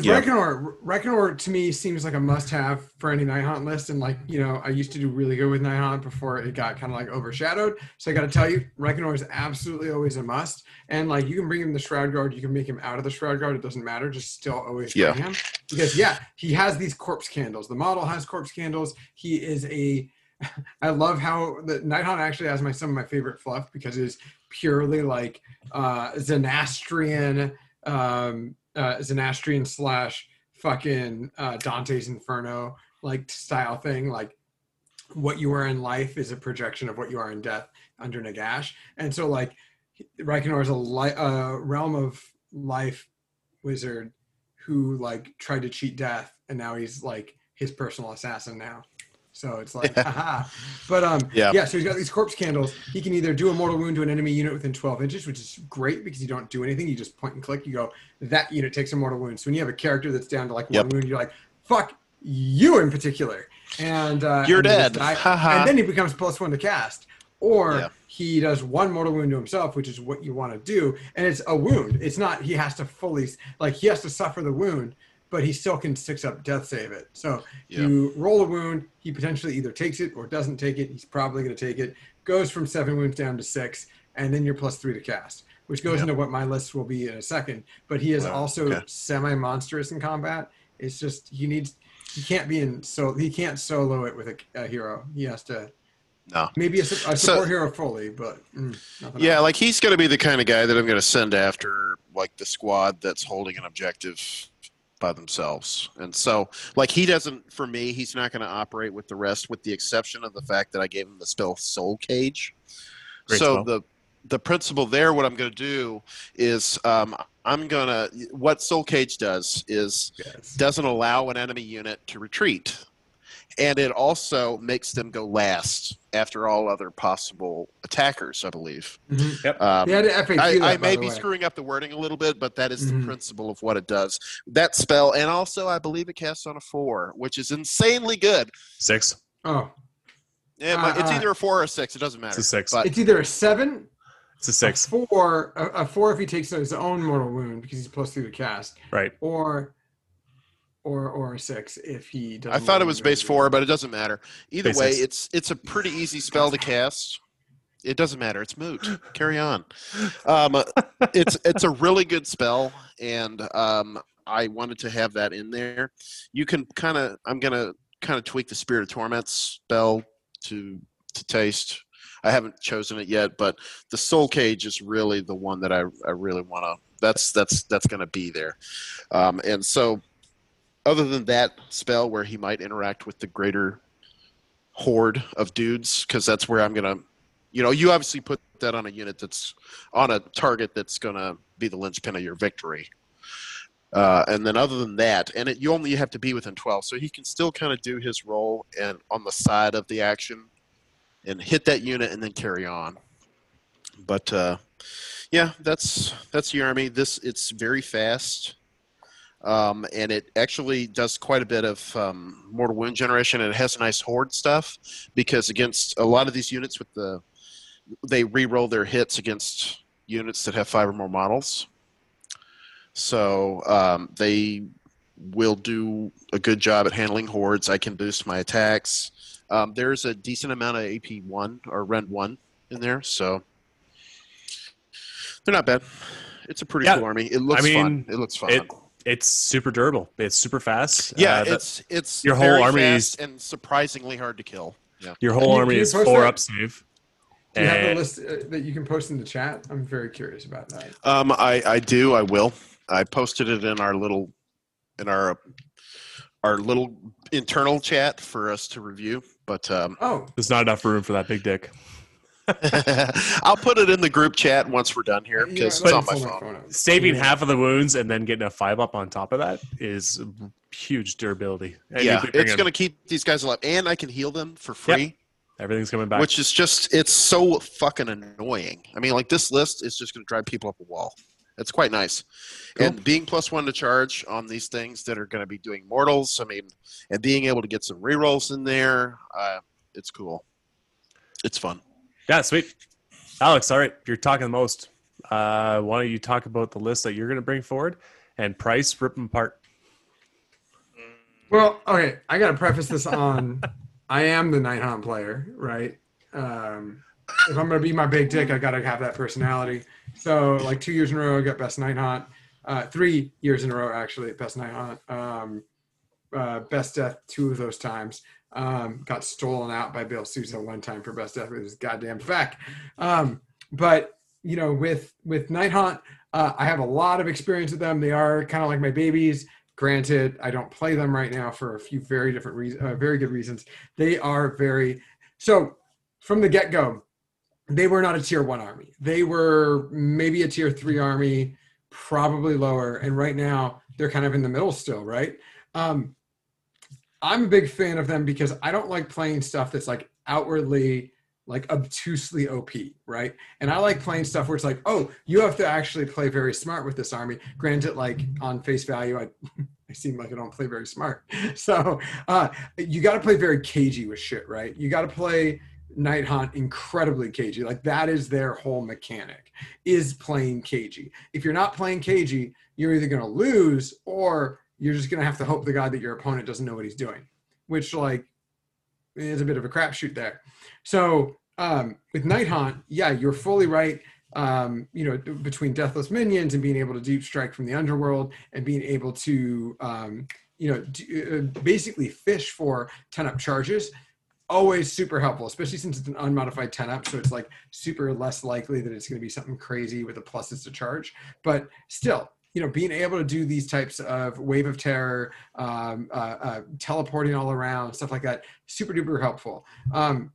S3: Yeah.
S2: Reikenor, Reikenor to me seems like a must-have for any Night Haunt list, and like you know, I used to do really good with Night Haunt before it got kind of like overshadowed. So I got to tell you, Reikenor is absolutely always a must. And like you can bring him the Shroud Guard, you can make him out of the Shroud Guard. It doesn't matter. Just still always bring
S3: Yeah.
S2: him because yeah, he has these corpse candles. The model has corpse candles. He is a. [laughs] I love how the Night Haunt actually has my some of my favorite fluff because it is purely like uh Zanastrian um uh Zanastrian slash fucking uh Dante's Inferno like style thing like what you are in life is a projection of what you are in death under Nagash. And so like Reikenor is a li- uh, realm of life wizard who like tried to cheat death and now he's like his personal assassin now so it's like haha. But um
S3: Yeah.
S2: yeah so he's got these corpse candles. He can either do a mortal wound to an enemy unit within 12 inches which is great because you don't do anything. You just point and click. You go that unit takes a mortal wound. So when you have a character that's down to like one
S3: Yep.
S2: wound you're like fuck you in particular. And uh
S3: You're
S2: and
S3: dead. [laughs]
S2: and then he becomes plus one to cast. Or
S3: Yeah.
S2: he does one mortal wound to himself which is what you want to do. And it's a wound. It's not he has to fully like he has to suffer the wound but he still can six up death save it so
S3: Yeah.
S2: you roll a wound he potentially either takes it or doesn't take it he's probably going to take it goes from seven wounds down to six and then you're plus three to cast which goes
S3: Yeah.
S2: into what my list will be in a second but he is
S3: Wow,
S2: also
S3: okay.
S2: semi monstrous in combat it's just he needs he can't be in so he can't solo it with a, a hero he has to
S3: No.
S2: maybe a, a
S3: So-
S2: support hero fully but mm, nothing
S3: Yeah,
S2: else.
S3: like he's going to be the kind of guy that I'm going to send after like the squad that's holding an objective by themselves. And so, like he doesn't for me, he's not going to operate with the rest with the exception of the fact that I gave him the spell Soul Cage.
S1: Great
S3: so
S1: spell.
S3: the the principle there what I'm going to do is um, I'm going to what Soul Cage does is
S2: Yes.
S3: doesn't allow an enemy unit to retreat. And it also makes them go last after all other possible attackers, I believe.
S2: Mhm.
S3: Um,
S2: He had FAQ
S3: I,
S2: that,
S3: I may be
S2: way.
S3: screwing up the wording a little bit, but that is
S2: Mhm.
S3: the principle of what it does. That spell, and also I believe it casts on a four, which is insanely good.
S1: Six.
S2: oh
S3: It might- it's
S2: Uh, uh,
S3: either a four or a six. It doesn't matter.
S1: It's a six.
S3: But
S2: it's either a seven
S1: It's a six.
S2: a four a, a four if he takes his own mortal wound because he's plus three to cast
S1: Right.
S2: or or or a six if he does
S3: I thought it was base four, but it doesn't matter. Either
S1: Base
S3: way,
S1: six.
S3: it's it's a pretty easy spell to cast. It doesn't matter. It's moot. Carry on. Um, it's it's a really good spell, and um, I wanted to have that in there. You can kind of. I'm gonna kind of tweak the Spirit of Torment spell to to taste. I haven't chosen it yet, but the Soul Cage is really the one that I, I really want to. That's that's that's going to be there, um, and so other than that spell where he might interact with the greater horde of dudes, because that's where I'm gonna. You know, you obviously put that on a unit that's on a target that's gonna be the linchpin of your victory. Uh, and then other than that, and it, you only have to be within 12, so he can still kind of do his role and on the side of the action and hit that unit and then carry on. But uh, yeah, that's that's the army. This it's very fast, um, and it actually does quite a bit of um, mortal wound generation. And it has nice horde stuff because against a lot of these units with the they re-roll their hits against units that have five or more models. So um, they will do a good job at handling hordes. I can boost my attacks. Um, there's a decent amount of AP one or Rend one in there, so they're not bad. It's a pretty
S1: Yeah.
S3: cool army. It looks
S1: I mean,
S3: fun. It looks fun.
S1: It it's super durable. It's super fast.
S3: yeah,
S1: Uh, that-
S3: it's it's
S1: your whole
S3: very
S1: army
S3: fast
S1: is-
S3: and surprisingly hard to kill. Yeah.
S1: your whole
S2: you-
S1: army
S2: you
S1: is four
S2: that?
S1: up save.
S2: Do you have
S1: And-
S2: a list uh, that you can post in the chat? I'm very curious about that.
S3: Um, I I do. I will. I posted it in our little in our our little internal chat for us to review. But um,
S2: Oh,
S1: There's not enough room for that big dick.
S3: I'll put it in the group chat once we're done here because
S2: let
S3: it's on my
S2: pull
S3: phone.
S1: Saving
S2: Yeah.
S1: half of the wounds and then getting a five up on top of that is huge durability. And
S3: Yeah,
S1: you could bring
S3: it's going to keep these guys alive, and I can heal them for free,
S1: everything's coming back.
S3: which is just it's so fucking annoying. I mean, like this list is just going to drive people up a wall. It's quite nice,
S1: Cool.
S3: and being plus one to charge on these things that are going to be doing mortals. I mean, and being able to get some rerolls in there, uh, it's cool. It's fun.
S1: Yeah, sweet. Alex, all right, you're talking the most. Uh, why don't you talk about the list that you're going to bring forward and price rip them apart?
S2: Well, okay, I got to preface this on [laughs] I am the Night Haunt player, right? Um, if I'm going to be my big dick, I got to have that personality. So, like two years in a row, I got Best Night Haunt. Uh, three years in a row, actually, Best Night Haunt. Um, uh, best Death two of those times. Um, got stolen out by Bill Sousa one time for Best effort. with his goddamn FEC. Um, but you know, with with Night Haunt, uh, I have a lot of experience with them. They are kind of like my babies. Granted, I don't play them right now for a few very different reasons, uh, very good reasons. They are very so from the get go. They were not a tier one army. They were maybe a tier three army, probably lower. And right now, they're kind of in the middle still, right? Um, I'm a big fan of them because I don't like playing stuff that's like outwardly like obtusely OP, right? And I like playing stuff where it's like, oh, you have to actually play very smart with this army. Granted, like on face value, I [laughs] I seem like I don't play very smart. [laughs] So uh, you got to play very cagey with shit, right? You got to play Night Haunt incredibly cagey. Like that is their whole mechanic is playing cagey. If you're not playing cagey, you're either going to lose or you're just going to have to hope the god that your opponent doesn't know what he's doing, which like is a bit of a crapshoot there. So um, with Night Haunt, yeah, you're fully right. Um, you know, between Deathless Minions and being able to deep strike from the underworld and being able to, um, you know, uh, basically fish for 10 up charges, always super helpful, especially since it's an unmodified 10 up. So it's like super less likely that it's going to be something crazy with the pluses to charge. But still, you know, being able to do these types of wave of terror, um, uh, uh, teleporting all around, stuff like that, super duper helpful. Um,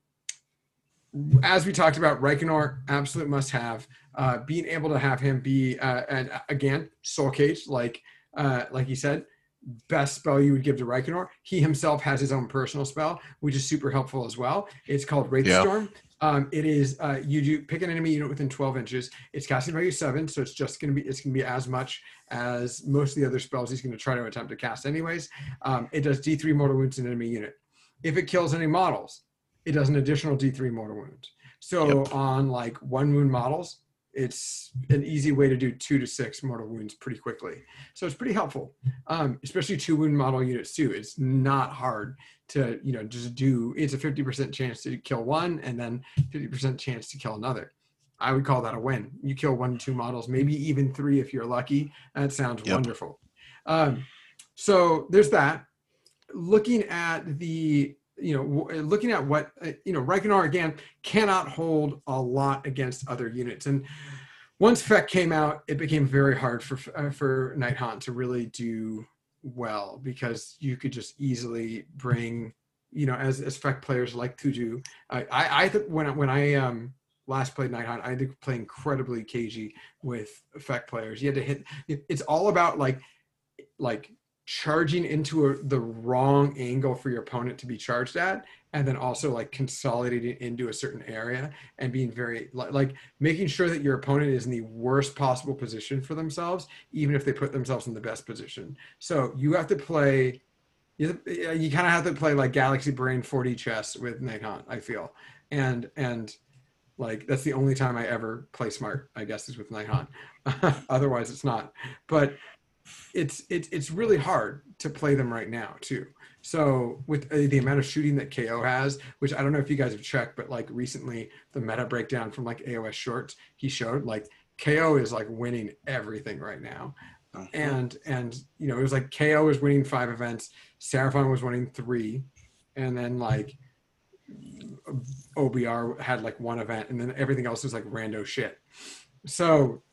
S2: as we talked about, Reikenor, absolute must have. Uh, being able to have him be, uh, and again, Soul Cage, like uh, like you said, best spell you would give to Reikenor. He himself has his own personal spell, which is super helpful as well. It's called Wraith
S3: Yeah.
S2: Um, it is uh, you do pick an enemy unit within 12 inches. It's casting value seven, so it's just going to be it's going to be as much as most of the other spells he's going to try to attempt to cast anyways. Um, it does D3 mortal wounds in an enemy unit. If it kills any models, it does an additional D3 mortal wound. So on like one wound models, it's an easy way to do two to six mortal wounds pretty quickly. So it's pretty helpful, um, especially two wound model units too. It's not hard to you know just do. It's a fifty percent chance to kill one, and then fifty percent chance to kill another. I would call that a win. You kill one, two models, maybe even three if you're lucky. That sounds
S3: Yep.
S2: wonderful. Um, so there's that. Looking at the you know, looking at what uh, you know, Reikenor again cannot hold a lot against other units. And once FEC came out, it became very hard for uh, for Night Haunt to really do well because you could just easily bring, you know, as as players like to do. I I, I when when I um last played Night Haunt, I had to play incredibly cagey with FEC players. You had to hit. It's all about like like charging into a, the wrong angle for your opponent to be charged at and then also like consolidating into a certain area and being very like making sure that your opponent is in the worst possible position for themselves even if they put themselves in the best position. So you have to play you, you kind of have to play like galaxy brain 4d chess with hunt i feel. And and like that's the only time i ever play smart i guess is with hunt. [laughs] Otherwise it's not. But it's it's it's really hard to play them right now too. So with uh, the amount of shooting that KO has, which I don't know if you guys have checked, but like recently the meta breakdown from like AOS Shorts he showed like KO is like winning everything right now. And and you know it was like KO was winning five events, Seraphon was winning three, and then like OBR had like one event, and then everything else was like rando shit. So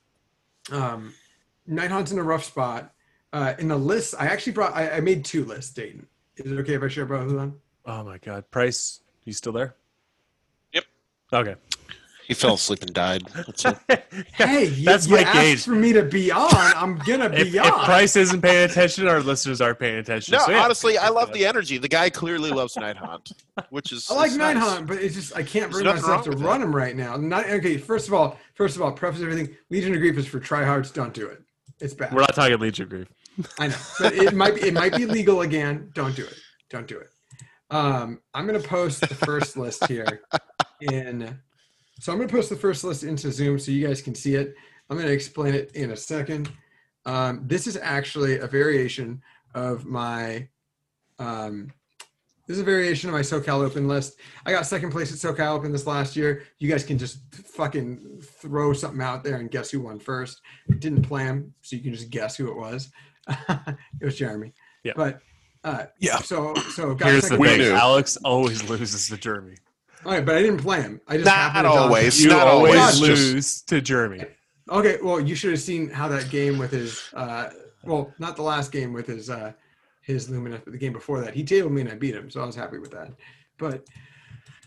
S2: um Night Haunt's in a rough spot. Uh, in the list, I actually brought. I, I made two lists. Dayton, is it okay if I share both of them?
S1: Oh my God, Price, you still there?
S5: Yep.
S1: Okay.
S3: He fell asleep and died. That's. [laughs]
S2: Hey, you,
S1: That's
S2: you
S1: my
S2: asked
S1: gauge.
S2: for me to be on. I'm gonna [laughs] be
S1: If, if
S2: on.
S1: Price isn't paying attention, our listeners aren't paying attention.
S3: No,
S1: So, yeah.
S3: honestly, I love the energy. The guy clearly loves Night Haunt, which is [laughs]
S2: I like
S3: it's
S2: Night
S3: nice.
S2: Hunt, but it's just I can't bring myself to run
S3: it.
S2: him right now. Not okay. First of all, first of all, preface everything. Legion of Grief is for tryhards. Don't do it. It's bad.
S1: We're not talking Legion Grief.
S2: I know, but it might be it might be legal again. Don't do it. Don't do it. Um, I'm gonna post the first list here in. So I'm gonna post the first list into Zoom so you guys can see it. I'm gonna explain it in a second. Um, this is actually a variation of my. Um, this is a variation of my SoCal Open list. I got second place at SoCal Open this last year. You guys can just fucking throw something out there and guess who won first. Didn't plan, so you can just guess who it was. [laughs] it was Jeremy.
S1: Yeah.
S2: But uh,
S3: Yeah.
S2: So so got
S1: Here's the thing:
S2: place.
S1: Alex always loses to Jeremy.
S2: All right, but I didn't play him. I just
S3: Not
S2: happened to dodge
S3: always.
S1: You
S3: not
S1: always
S3: always,
S1: lose to Jeremy.
S2: Okay, well, you should have seen how that game with his, uh, well, not the last game with his, uh, his Lumineth, but the game before that, he tabled me and I beat him, so I was happy with that. But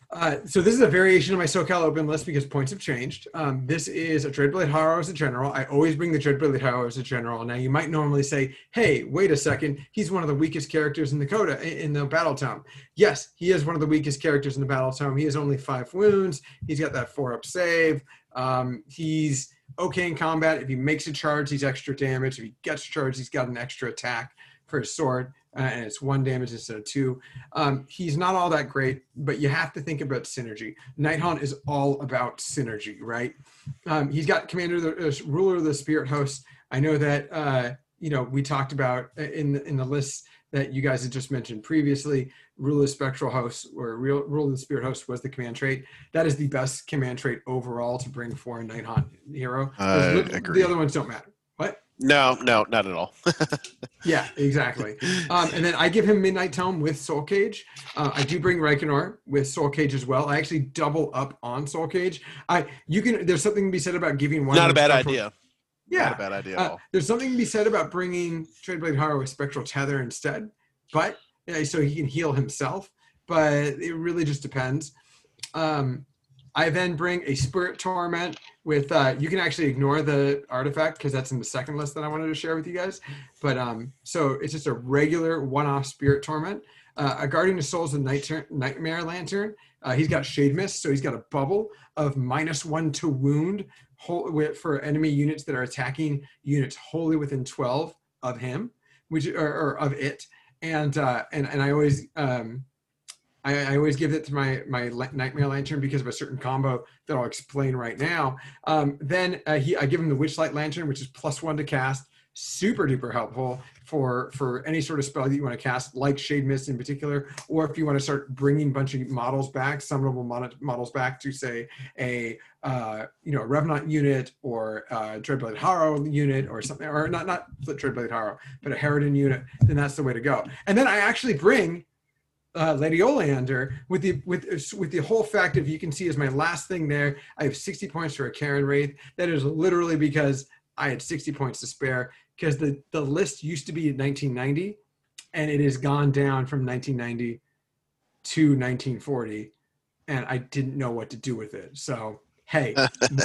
S2: uh, so this is a variation of my SoCal Open list because points have changed. Um, this is a Dreadblade Harrow as a general. I always bring the Dreadblade Harrow as a general. Now you might normally say, "Hey, wait a second, he's one of the weakest characters in the Coda in the Battle Tome." Yes, he is one of the weakest characters in the Battle Tome. He has only five wounds. He's got that four up save. Um, he's okay in combat. If he makes a charge, he's extra damage. If he gets charged, he's got an extra attack for his sword, uh, and it's one damage instead of two. Um, he's not all that great, but you have to think about synergy. Nighthaunt is all about synergy, right? Um, he's got commander, of the, uh, ruler of the spirit host. I know that uh, you know we talked about uh, in the, in the list that you guys had just mentioned previously. Ruler of spectral host or real ruler of the spirit host was the command trait. That is the best command trait overall to bring for a Nighthaunt hero.
S3: I
S2: Those
S3: agree.
S2: The other ones don't matter. What?
S3: No, no, not at all. [laughs]
S2: Yeah, exactly. Um, and then I give him Midnight Tome with Soul Cage. Uh, I do bring Reikenor with Soul Cage as well. I actually double up on Soul Cage. I you can there's something to be said about giving one.
S3: not a bad idea. Not a bad idea at
S2: uh,
S3: all.
S2: there's something to be said about bringing Dreadblade Harrow with Spectral Tether instead, but yeah, so he can heal himself. But it really just depends. Um, I then bring a Spirit Torment with. Uh, you can actually ignore the artifact because that's in the second list that I wanted to share with you guys. But um, so it's just a regular one-off Spirit Torment. Uh, a Guardian of Souls and Night- Nightmare Lantern. Uh, he's got Shade Mist, so he's got a bubble of minus one to wound whole, for enemy units that are attacking units wholly within 12 of him, which or, or of it. And uh, and and I always um, I, I always give it to my my Nightmare Lantern because of a certain combo that I'll explain right now. Um, then uh, he I give him the Witchlight Lantern, which is plus one to cast, super duper helpful for for any sort of spell that you want to cast, like Shade Mist in particular, or if you want to start bringing a bunch of models back, summonable models back to say a uh, you know a Revenant unit or a Dreadblade Harrow unit or something, or not not Dreadblade Harrow, but a Harridan unit, then that's the way to go. And then I actually bring uh, Lady Olynder with the with with the whole fact of you can see is my last thing there. I have 60 points for a Cairn Wraith. That is literally because I had 60 points to spare because the the list used to be in 1990, and it has gone down from 1990 to 1940, and I didn't know what to do with it. So hey,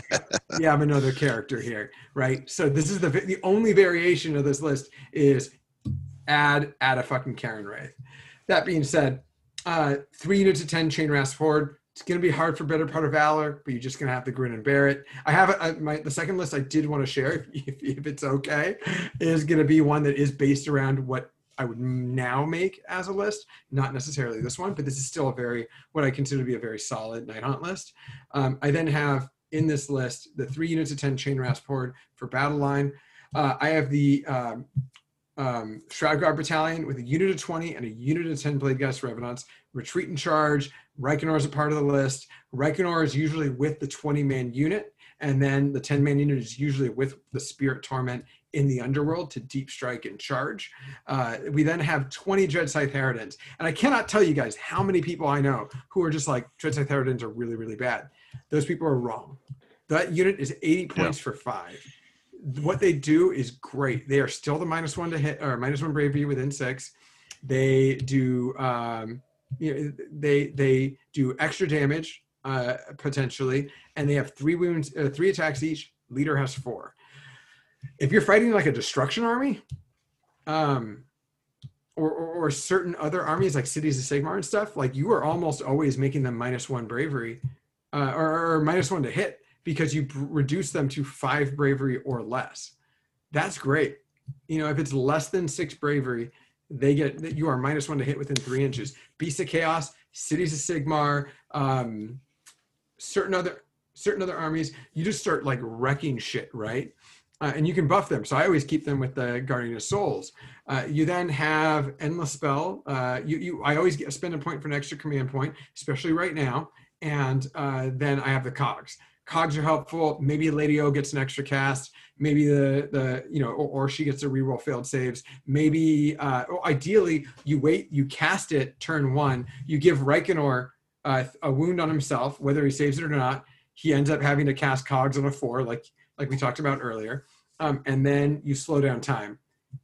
S2: [laughs] yeah, I'm another character here, right? So this is the the only variation of this list is add add a fucking Cairn Wraith. That being said, uh, three units of ten chain rasp horde. It's gonna be hard for better part of valor, but you're just gonna have to grin and bear it. I have a, my the second list I did want to share, [laughs] if, if, it's okay, is gonna be one that is based around what I would now make as a list, not necessarily this one, but this is still a very what I consider to be a very solid night haunt list. Um, I then have in this list the three units of 10 chain rasp horde for battle line. Uh, I have the um, um, Shroud Guard Battalion with a unit of 20 and a unit of 10 Bladegheist Revenants. Retreat and charge. Reikenor is a part of the list. Reikenor is usually with the 20 man unit, and then the 10 man unit is usually with the Spirit Torment in the underworld to deep strike and charge. Uh, we then have 20 Dread Scythe Harridans. And I cannot tell you guys how many people I know who are just like, Dread Scythe Harridans are really, really bad. Those people are wrong. That unit is 80 points for five. What they do is great. They are still the minus one to hit or minus one bravery within six. They do um, you know, they they do extra damage uh, potentially, and they have three wounds, uh, three attacks each. Leader has four. If you're fighting like a destruction army, um, or, or, or certain other armies like cities of Sigmar and stuff, like you are almost always making them minus one bravery, uh, or, or minus one to hit because you reduce them to five bravery or less. That's great. You know, if it's less than six bravery, they get that you are minus one to hit within three inches. Beast of Chaos, Cities of Sigmar, um, certain other certain other armies, you just start like wrecking shit, right? Uh, and you can buff them. So I always keep them with the Guardian of Souls. Uh, you then have Endless Spell. Uh, you, you, I always get, spend a point for an extra command point, especially right now. And uh, then I have the Cogs. Cogs are helpful. Maybe Lady O gets an extra cast. Maybe the the you know, or, or she gets a reroll failed saves. Maybe uh, ideally you wait, you cast it turn one. You give Reikenor uh, a wound on himself, whether he saves it or not. He ends up having to cast Cogs on a four, like like we talked about earlier. Um, and then you slow down time.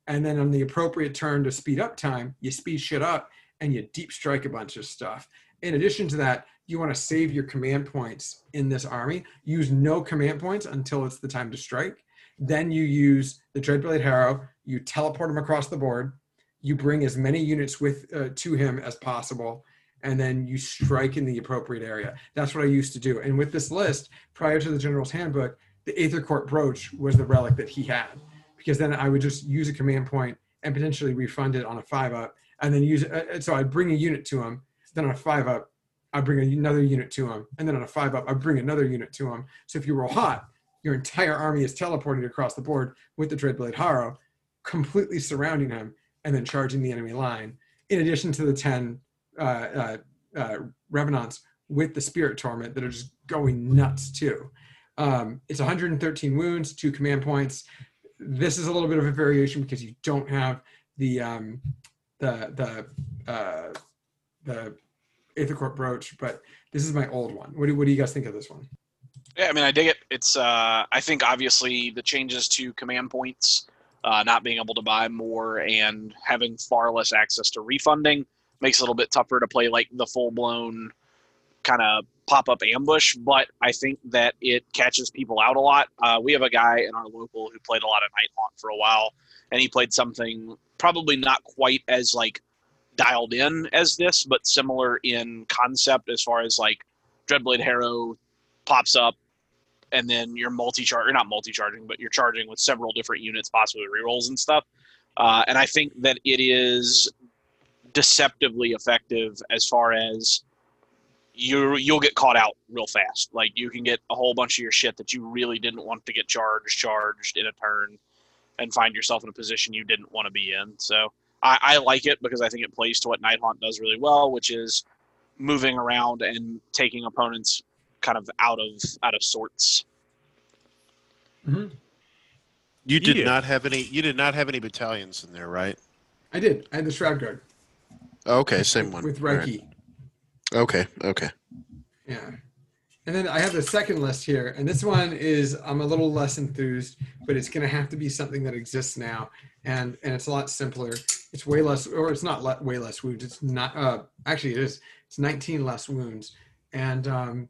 S2: And then on the appropriate turn to speed up time, you speed shit up and you deep strike a bunch of stuff. In addition to that, you want to save your command points in this army. Use no command points until it's the time to strike. Then you use the Dreadblade Harrow. You teleport him across the board. You bring as many units with uh, to him as possible, and then you strike in the appropriate area. That's what I used to do. And with this list, prior to the General's Handbook, the Aetherquartz brooch was the relic that he had, because then I would just use a command point and potentially refund it on a five up, and then use it. uh, So I'd bring a unit to him. Then on a five up, I bring another unit to him, and then on a five up, I bring another unit to him. So if you roll hot, your entire army is teleported across the board with the Dreadblade Harrow, completely surrounding him, and then charging the enemy line. In addition to the ten uh, uh, uh, Revenants with the Spirit Torment that are just going nuts too. Um, it's 113 wounds, two command points. This is a little bit of a variation because you don't have the um, the the uh, the Aetherquartz brooch, but this is my old one. What do, what do you guys think of this one?
S5: Yeah, I mean, I dig it. It's, uh, I think obviously the changes to command points, uh, not being able to buy more and having far less access to refunding makes it a little bit tougher to play like the full blown kind of pop up ambush. But I think that it catches people out a lot. Uh, we have a guy in our local who played a lot of Night Haunt for a while, and he played something probably not quite as like dialed in as this, but similar in concept as far as like Dreadblade Harrow pops up and then you're multi-charge you're not multi-charging but you're charging with several different units possibly rerolls and stuff. Uh, and i think that it is deceptively effective as far as you you'll get caught out real fast. Like you can get a whole bunch of your shit that you really didn't want to get charged charged in a turn and find yourself in a position you didn't want to be in. So I, I like it because i think it plays to what night haunt does really well which is moving around and taking opponents kind of out of out of sorts. Mm-hmm.
S3: You did
S1: Yeah.
S3: not have any. You did not have any battalions in there, right?
S2: I did. I had the Shroud Guard oh,
S3: Okay, same one.
S2: with
S3: All right.
S2: Reiki.
S3: Okay, okay.
S2: Yeah. And then I have the second list here, and this one is I'm a little less enthused, but it's going to have to be something that exists now, and and it's a lot simpler. It's way less, or it's not le- way less wounds. It's not. Uh, actually, it is. It's 19 less wounds, and um,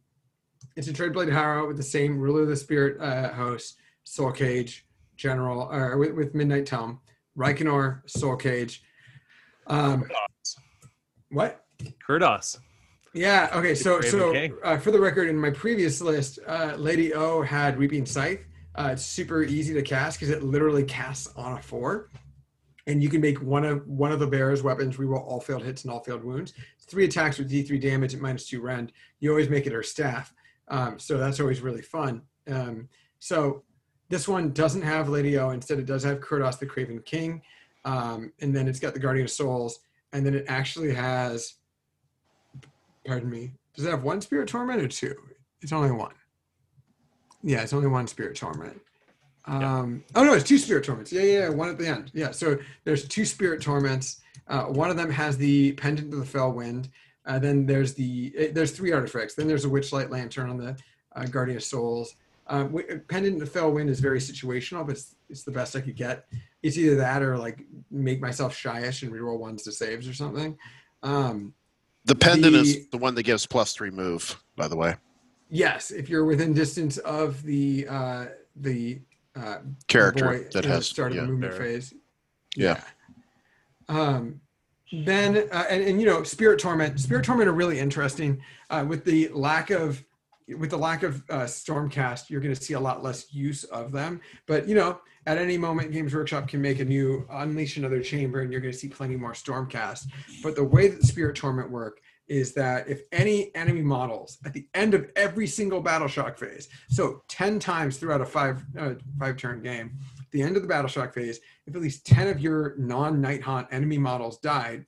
S2: it's a Dreadblade Harrow with the same Ruler of the Spirit uh, host, Soul Cage, General, or with, with Midnight Tome, Reikenor, Soul Cage. Um, what?
S1: Kurdoss.
S2: Yeah. Okay. So, so uh, for the record, in my previous list, uh, Lady O had Reaping Scythe. Uh, it's super easy to cast because it literally casts on a four, and you can make one of one of the bear's weapons reroll all failed hits and all failed wounds. Three attacks with D3 damage at minus two rend. You always make it her staff, um, so that's always really fun. Um, so this one doesn't have Lady O. Instead, it does have Kurdoss the Craven King, um, and then it's got the Guardian of Souls, and then it actually has pardon me. Does it have one spirit torment or two? It's only one. Yeah, it's only one spirit torment. Um, Oh no, it's two spirit torments. Yeah, yeah, yeah, one at the end. Yeah, so there's two spirit torments. Uh, one of them has the pendant of the fell wind. Uh, then there's the eh, there's three artifacts. Then there's a witchlight lantern on the uh, guardian of souls. Um, wi- pendant of the fell wind is very situational, but it's, it's the best I could get. It's either that or like make myself shyish and reroll ones to saves or something. Um,
S3: The pendant
S2: The-
S3: is the one that gives plus three move, by the way.
S2: Yes, if you're within distance of the uh, the uh,
S3: Character
S2: boy
S3: that has
S2: started
S3: yeah.
S2: the movement
S1: Bear.
S2: phase.
S3: Yeah.
S2: Um, then uh, and, and you know, spirit torment. Spirit torment are really interesting. Uh, with the lack of with the lack of uh, stormcast, you're going to see a lot less use of them. But you know, at any moment, Games Workshop can make a new unleash another chamber, and you're going to see plenty more stormcast. But the way that spirit torment work is that if any enemy models at the end of every single battle shock phase, so 10 times throughout a five uh, five turn game, at the end of the battle shock phase, if at least 10 of your non night haunt enemy models died,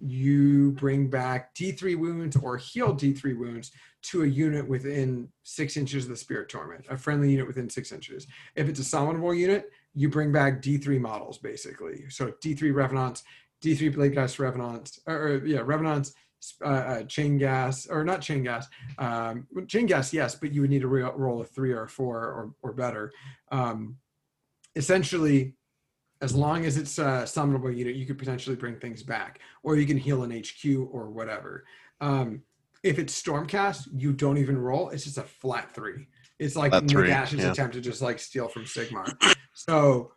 S2: you bring back D3 wounds or heal D3 wounds to a unit within six inches of the spirit torment, a friendly unit within six inches. If it's a summonable unit, you bring back D3 models basically. So D3 Revenants, D3 Bladegheist Revenants, or, or yeah, Revenants, uh, uh, chain gas or not chain gas um, chain gas yes but you would need to re- roll a three or a four or, or better um, essentially as long as it's a summonable unit you could potentially bring things back or you can heal an hq or whatever. Um, if it's stormcast you don't even roll it's just a flat three. It's like Nagash's
S3: yeah.
S2: attempt to just like steal from sigmar. So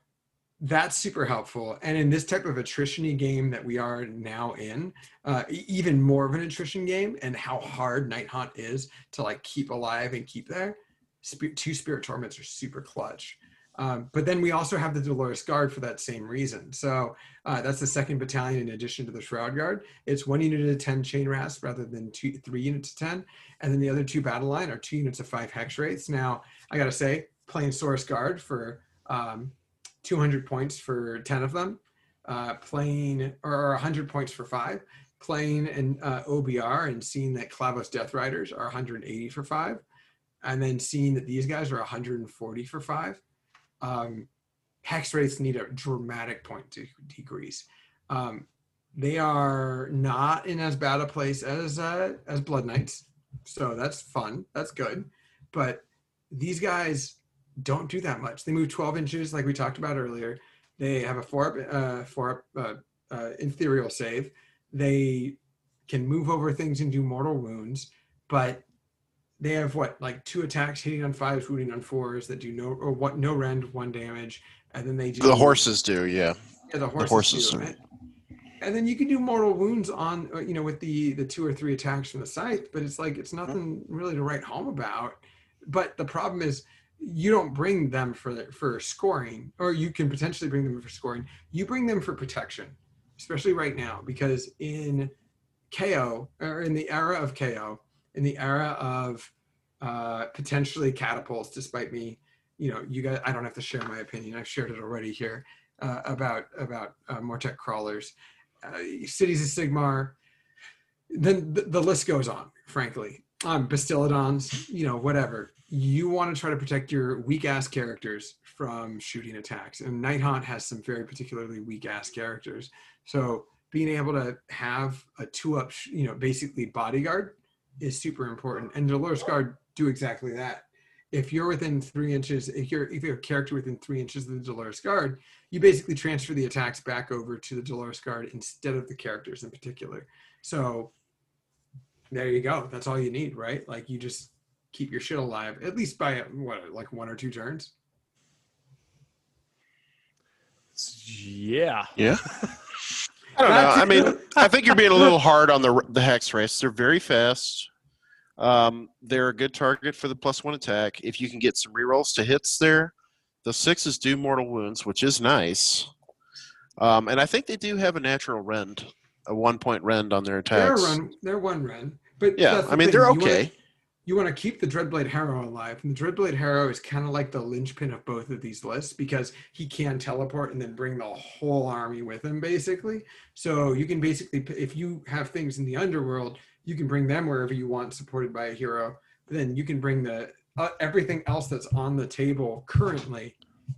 S2: that's super helpful. And in this type of attrition game that we are now in uh, even more of an attrition game and how hard night haunt is to like keep alive and keep there Sp- two spirit torments are super clutch um, but then we also have the dolorous guard for that same reason. So uh, that's the second battalion in addition to the shroud guard. It's one unit of 10 chain rasp rather than two three units of 10 and then the other two battle line are two units of five hex wraiths now i gotta say playing source guard for um, 200 points for 10 of them uh, playing or 100 points for five playing an uh, OBR and seeing that Kavalos Death Riders are 180 for five, and then seeing that these guys are 140 for five. Um, hex wraiths need a dramatic point to decrease. Um, they are not in as bad a place as uh, as Blood Knights, so that's fun. That's good, but these guys don't do that much. They move 12 inches, like we talked about earlier. They have a four uh, four uh, uh, ethereal save. They can move over things and do mortal wounds, but they have what like two attacks hitting on fives, wounding on fours that do no or what no rend, one damage, and then they do
S3: The horses do, yeah.
S2: yeah, the horses,
S3: horses
S2: do it. And then you can do mortal wounds on, uh, you know, with the the two or three attacks from the scythe, but it's like it's nothing really to write home about. But the problem is, you don't bring them for for scoring, or you can potentially bring them for scoring. You bring them for protection, especially right now, because in KO or in the era of KO, in the era of uh, potentially catapults, despite me, you know, you guys, I don't have to share my opinion. I've shared it already here uh, about about uh, Mortek crawlers, uh, cities of Sigmar. Then the, the list goes on. Frankly, um, Bastiladons, you know, whatever. You want to try to protect your weak ass characters from shooting attacks, and Night Haunt has some very particularly weak ass characters. So being able to have a two up, you know, basically bodyguard is super important, and Dolorous Guard do exactly that. If you're within three inches, if you're if you're a character within three inches of the Dolorous Guard, you basically transfer the attacks back over to the Dolorous Guard instead of the characters in particular. So there you go. That's all you need, right? Like you just keep your shit alive, at least by what, like one or two turns.
S1: Yeah.
S3: Yeah. [laughs] I don't know. I mean, [laughs] I think you're being a little hard on the the hex wraiths. They're very fast. Um, they're a good target for the plus one attack. If you can get some rerolls to hits there, the sixes do mortal wounds, which is nice. Um, and I think they do have a natural rend, a one point rend on their
S2: They're
S3: attacks.
S2: run. They're one rend, But
S3: Yeah, I mean
S2: thing,
S3: they're
S2: you
S3: okay.
S2: You want to keep the Dreadblade Harrow alive. And the Dreadblade Harrow is kind of like the linchpin of both of these lists because he can teleport and then bring the whole army with him, basically. So you can basically, if you have things in the underworld, you can bring them wherever you want, supported by a hero. Then you can bring the uh, everything else that's on the table currently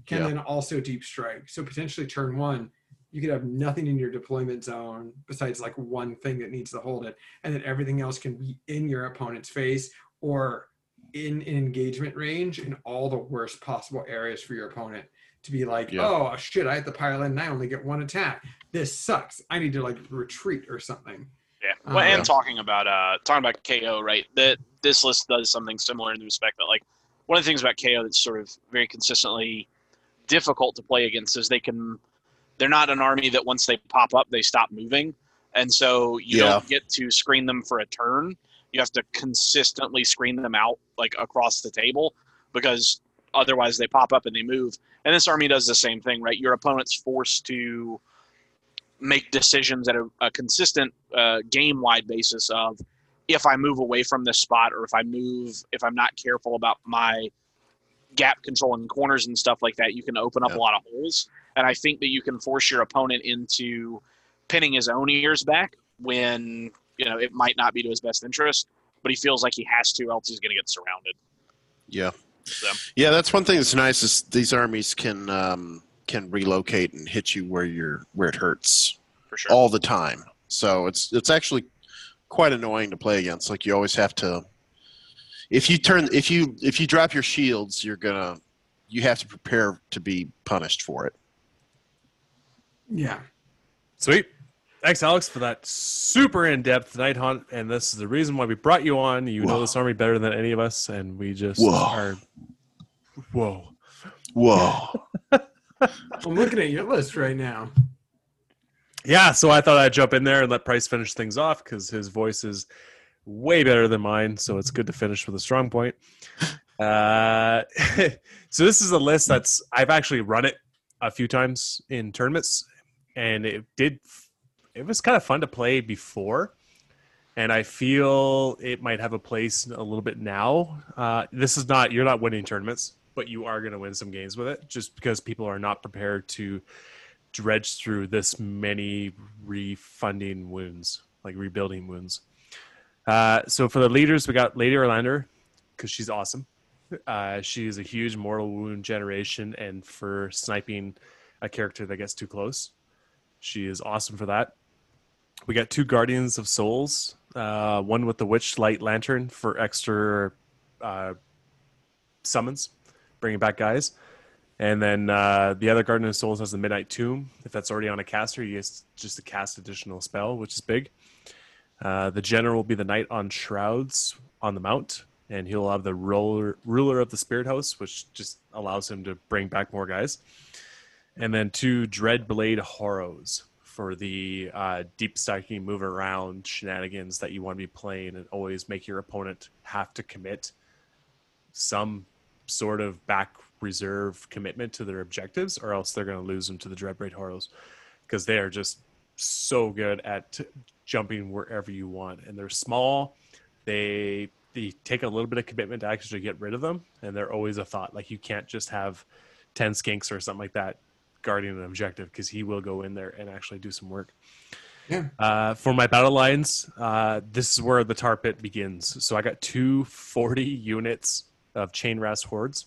S2: can
S3: Yeah.
S2: then also deep strike. So potentially turn one, you could have nothing in your deployment zone besides like one thing that needs to hold it, and then everything else can be in your opponent's face or in an engagement range in all the worst possible areas for your opponent to be like,
S3: Yeah.
S2: oh shit, I have to pile in and I only get one attack. This sucks. I need to like retreat or something.
S5: Yeah.
S2: Uh,
S5: Well, and
S2: yeah.
S5: talking about uh talking about KO, right? That this list does something similar in the respect that like one of the things about KO that's sort of very consistently difficult to play against is they can they're not an army that once they pop up they stop moving. And so you
S3: Yeah.
S5: don't get to screen them for a turn. You have to consistently screen them out like across the table because otherwise they pop up and they move. And this army does the same thing, right? Your opponent's forced to make decisions at a, a consistent uh, game wide basis of if I move away from this spot or if I move, if I'm not careful about my gap control and corners and stuff like that, you can open up a lot of holes. And I think that you can force your opponent into pinning his own ears back when, you know, it might not be to his best interest, but he feels like he has to, else he's going to get surrounded.
S3: Yeah.
S5: So,
S3: Yeah, that's one thing that's nice is these armies can um, can relocate and hit you where you're where it hurts
S5: for sure.
S3: all the time. So it's it's actually quite annoying to play against. Like you always have to if you turn if you if you drop your shields, you're gonna you have to prepare to be punished for it.
S2: Yeah.
S1: Sweet. Thanks, Alex, for that super in-depth night haunt. And this is the reason why we brought you on. You know this army better than any of us, and we just
S3: Whoa.
S1: are. Whoa.
S3: Whoa. [laughs]
S2: I'm looking at your list right now.
S1: Yeah, so I thought I'd jump in there and let Price finish things off because his voice is way better than mine. So it's good to finish with a strong point. Uh, [laughs] so this is a list that's I've actually run it a few times in tournaments, and it did. It was kind of fun to play before, and I feel it might have a place a little bit now. Uh, this is not you're not winning tournaments, but you are going to win some games with it, just because people are not prepared to dredge through this many refunding wounds, like rebuilding wounds. Uh, so for the leaders, we got Lady Olynder because she's awesome. Uh, she is a huge mortal wound generation, and for sniping a character that gets too close, she is awesome for that. We got two Guardians of Souls, uh, one with the Witch Light Lantern for extra uh, summons, bringing back guys. And then uh, the other Guardian of Souls has the Midnight Tome. If that's already on a caster, you just to cast additional spell, which is big. Uh, the general will be the Knight on Shrouds on the Mount, and he'll have the ruler, ruler of the Spirit Host, which just allows him to bring back more guys. And then two Dreadblade Harrows for the uh, deep stacking, move around shenanigans that you want to be playing and always make your opponent have to commit some sort of back reserve commitment to their objectives, or else they're going to lose them to the Dreadblade Harrows because they are just so good at jumping wherever you want, and they're small. They they take a little bit of commitment to actually get rid of them, and they're always a thought. Like you can't just have ten skinks or something like that guarding an objective because he will go in there and actually do some work.
S2: Yeah.
S1: Uh, for my battle lines, uh, this is where the tar pit begins. So I got two 40 units of chainrasp hordes,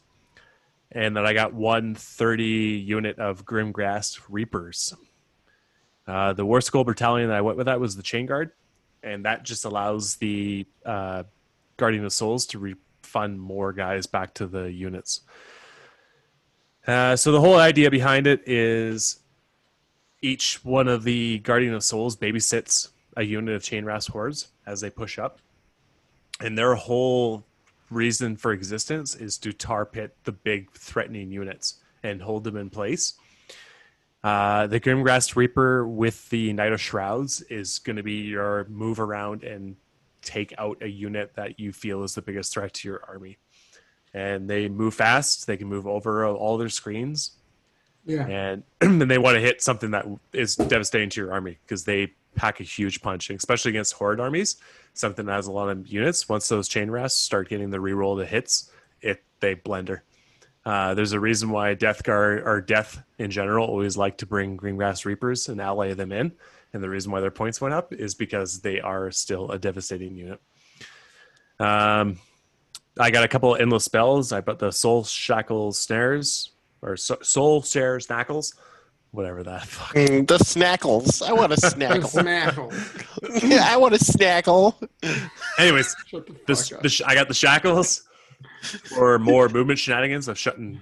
S1: and then I got one 30 unit of Grimghast Reapers. Uh, the Warscroll Battalion that I went with that was the Chain Guard, and that just allows the uh, Guardian of Souls to refund more guys back to the units. Uh, so the whole idea behind it is each one of the Guardian of Souls babysits a unit of Chainrasp hordes as they push up, and their whole reason for existence is to tar pit the big threatening units and hold them in place. Uh, the Grimghast Reaper with the Knight of Shrouds is going to be your move around and take out a unit that you feel is the biggest threat to your army. And they move fast. They can move over all their screens,
S2: Yeah.
S1: and [clears throat] then they want to hit something that is devastating to your army because they pack a huge punch, and especially against horde armies. Something that has a lot of units. Once those chainrasps start getting the reroll the hits, it they blender. Uh, there's a reason why Death Guard or Death in general always like to bring Grimghast Reapers and ally them in, and the reason why their points went up is because they are still a devastating unit. Um, I got a couple of endless spells. I put the Soul Shackle Snares or so- Soul Share Snackles, whatever that. [laughs] Fuck.
S3: Mm, the snackles. I want a [laughs] snackle.
S2: Snackle.
S3: yeah, [laughs] I want a snackle.
S1: Anyways,
S2: Shut the
S1: this, the sh- I got the shackles or more movement shenanigans of shutting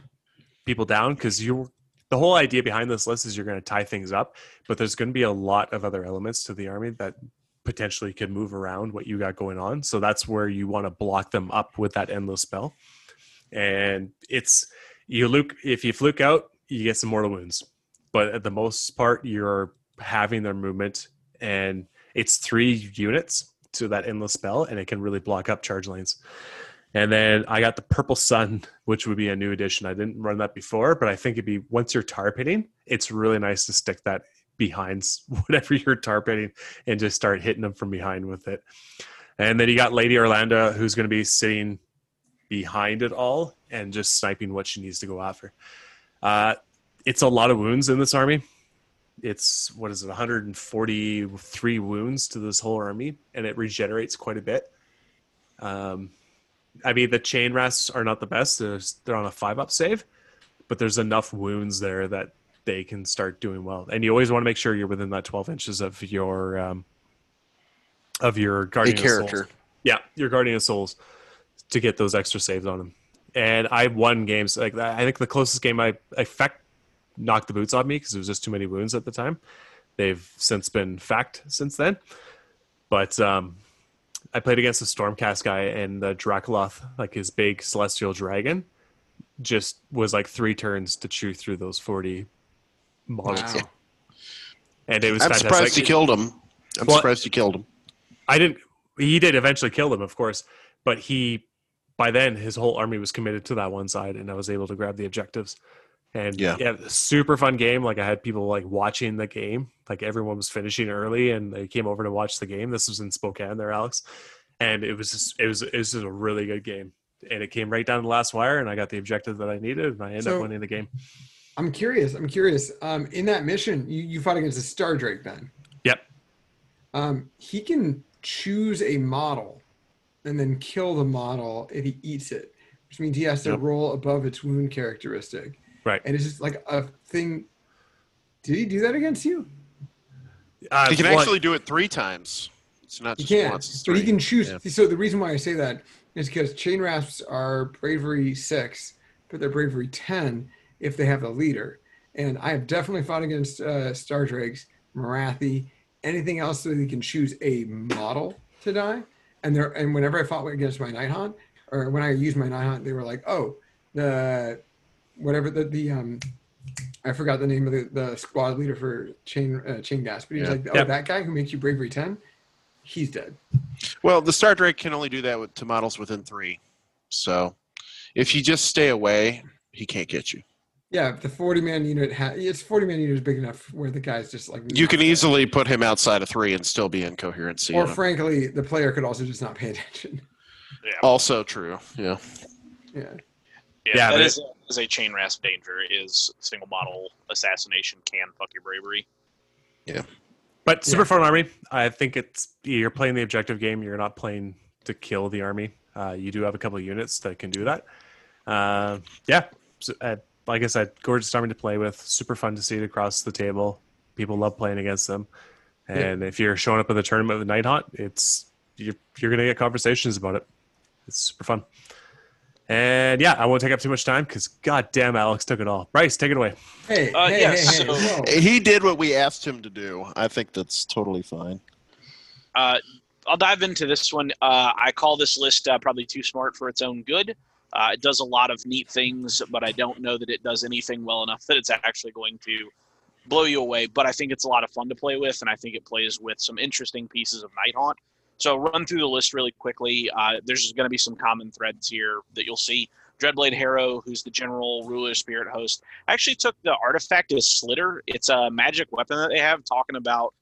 S1: people down because you. The whole idea behind this list is you're going to tie things up, but there's going to be a lot of other elements to the army that potentially could move around what you got going on. So that's where you want to block them up with that endless spell. And it's you look if you fluke out, you get some mortal wounds, but at the most part, you're having their movement, and it's three units to that endless spell, and it can really block up charge lanes. And then I got the Purple Sun, [laughs] which would be a new addition. I didn't run that before, but I think it'd be once you're tar pitting, it's really nice to stick that behind [laughs] whatever you're tar pitting and just start hitting them from behind with it. And then you got Lady Olynder, who's going to be sitting behind it all and just sniping what she needs to go after. Uh, it's a lot of wounds in this army. It's what is it, 143 wounds to this whole army, and it regenerates quite a bit. Um, I mean, the chainrasps are not the best. They're, they're on a five up save, but there's enough wounds there that they can start doing well. And you always want to make sure you're within that 12 inches of your um, of your
S3: A
S1: guardian of Souls.
S3: character.
S1: Yeah, your Guardian of Souls to get those extra saves on them. And I won games like that. I think the closest game I effect knocked the boots off me because it was just too many wounds at the time. They've since been fact since then. But um, I played against a Stormcast guy and the Dracoloth, like his big celestial dragon, just was like three turns to chew through those 40 models.
S2: Wow.
S1: And it was
S3: I'm
S1: fantastic.
S3: surprised you killed him. I'm
S1: Well-
S3: surprised he killed him.
S1: I didn't. He did eventually kill them, of course, but he, by then, his whole army was committed to that one side, and I was able to grab the objectives. And
S3: Yeah.
S1: yeah, super fun game. Like I had people like watching the game. Like everyone was finishing early, and they came over to watch the game. This was in Spokane, there, Alex, and it was just, it was it was just a really good game. And it came right down the last wire, and I got the objective that I needed, and I ended
S2: So-
S1: up winning the game.
S2: I'm curious. I'm curious. Um, in that mission, you, you fought against a Star Drake then.
S1: Yep.
S2: Um, he can choose a model and then kill the model if he eats it, which means he has to
S3: Yep.
S2: roll above its wound characteristic.
S1: Right.
S2: And it's just like a thing. Did he do that against you?
S1: Uh,
S3: He can
S1: one-
S3: actually do it three times. It's not
S2: He
S3: just
S2: can,
S3: once.
S2: But he can choose.
S3: Yeah.
S2: So the reason why I say that is because chain rasps are bravery six, but they're bravery ten if they have a leader. And I have definitely fought against uh, Star Drakes, Marathi, anything else that he can choose a model to die. And there, and whenever I fought against my Night Haunt, or when I used my Night Haunt, they were like, "Oh, the whatever the the um." I forgot the name of the, the squad leader for chain uh, chain gas, but he's
S3: Yeah.
S2: like, "Oh,
S1: Yep.
S2: that guy who makes you bravery ten, he's dead."
S3: Well, the Star Drake can only do that with, to models within three. So if you just stay away, he can't get you.
S2: Yeah, the 40 man unit ha- it's 40 man unit is big enough where the guy's just like
S3: You can
S2: there.
S3: easily put him outside of three and still be incoherency.
S2: or frankly, the player could also just not pay attention. [laughs]
S5: Yeah,
S3: Also true. Yeah.
S2: Yeah.
S5: yeah,
S1: Yeah,
S5: that
S1: but
S5: is, is a chain rasp danger. Is single model assassination can fuck your bravery. Yeah.
S1: But super
S2: Yeah.
S1: fun army. I think it's you're playing the objective game. You're not playing to kill the army. Uh, you do have a couple of units that can do that. Uh, yeah, so, uh, like I said, gorgeous army to play with. Super fun to see it across the table. People love playing against them. And if you're showing up at the tournament with Night Haunt, it's you're you're gonna get conversations about it. It's super fun. And yeah, I won't take up too much time because God damn, Alex took it all. Bryce, take it away.
S2: Hey,
S5: Uh,
S2: hey,
S5: yes,
S2: hey, hey,
S5: so-
S2: whoa.
S3: He did what we asked him to do. I think that's totally fine.
S5: Uh, I'll dive into this one. Uh, I call this list uh, probably too smart for its own good. Uh, it does a lot of neat things, but I don't know that it does anything well enough that it's actually going to blow you away, but I think it's a lot of fun to play with, and I think it plays with some interesting pieces of Night Haunt. So I'll run through the list really quickly. Uh, there's going to be some common threads here that you'll see. Dreadblade Harrow, who's the general ruler spirit host. Actually took the artifact as Slitter. It's a magic weapon that they have, talking about,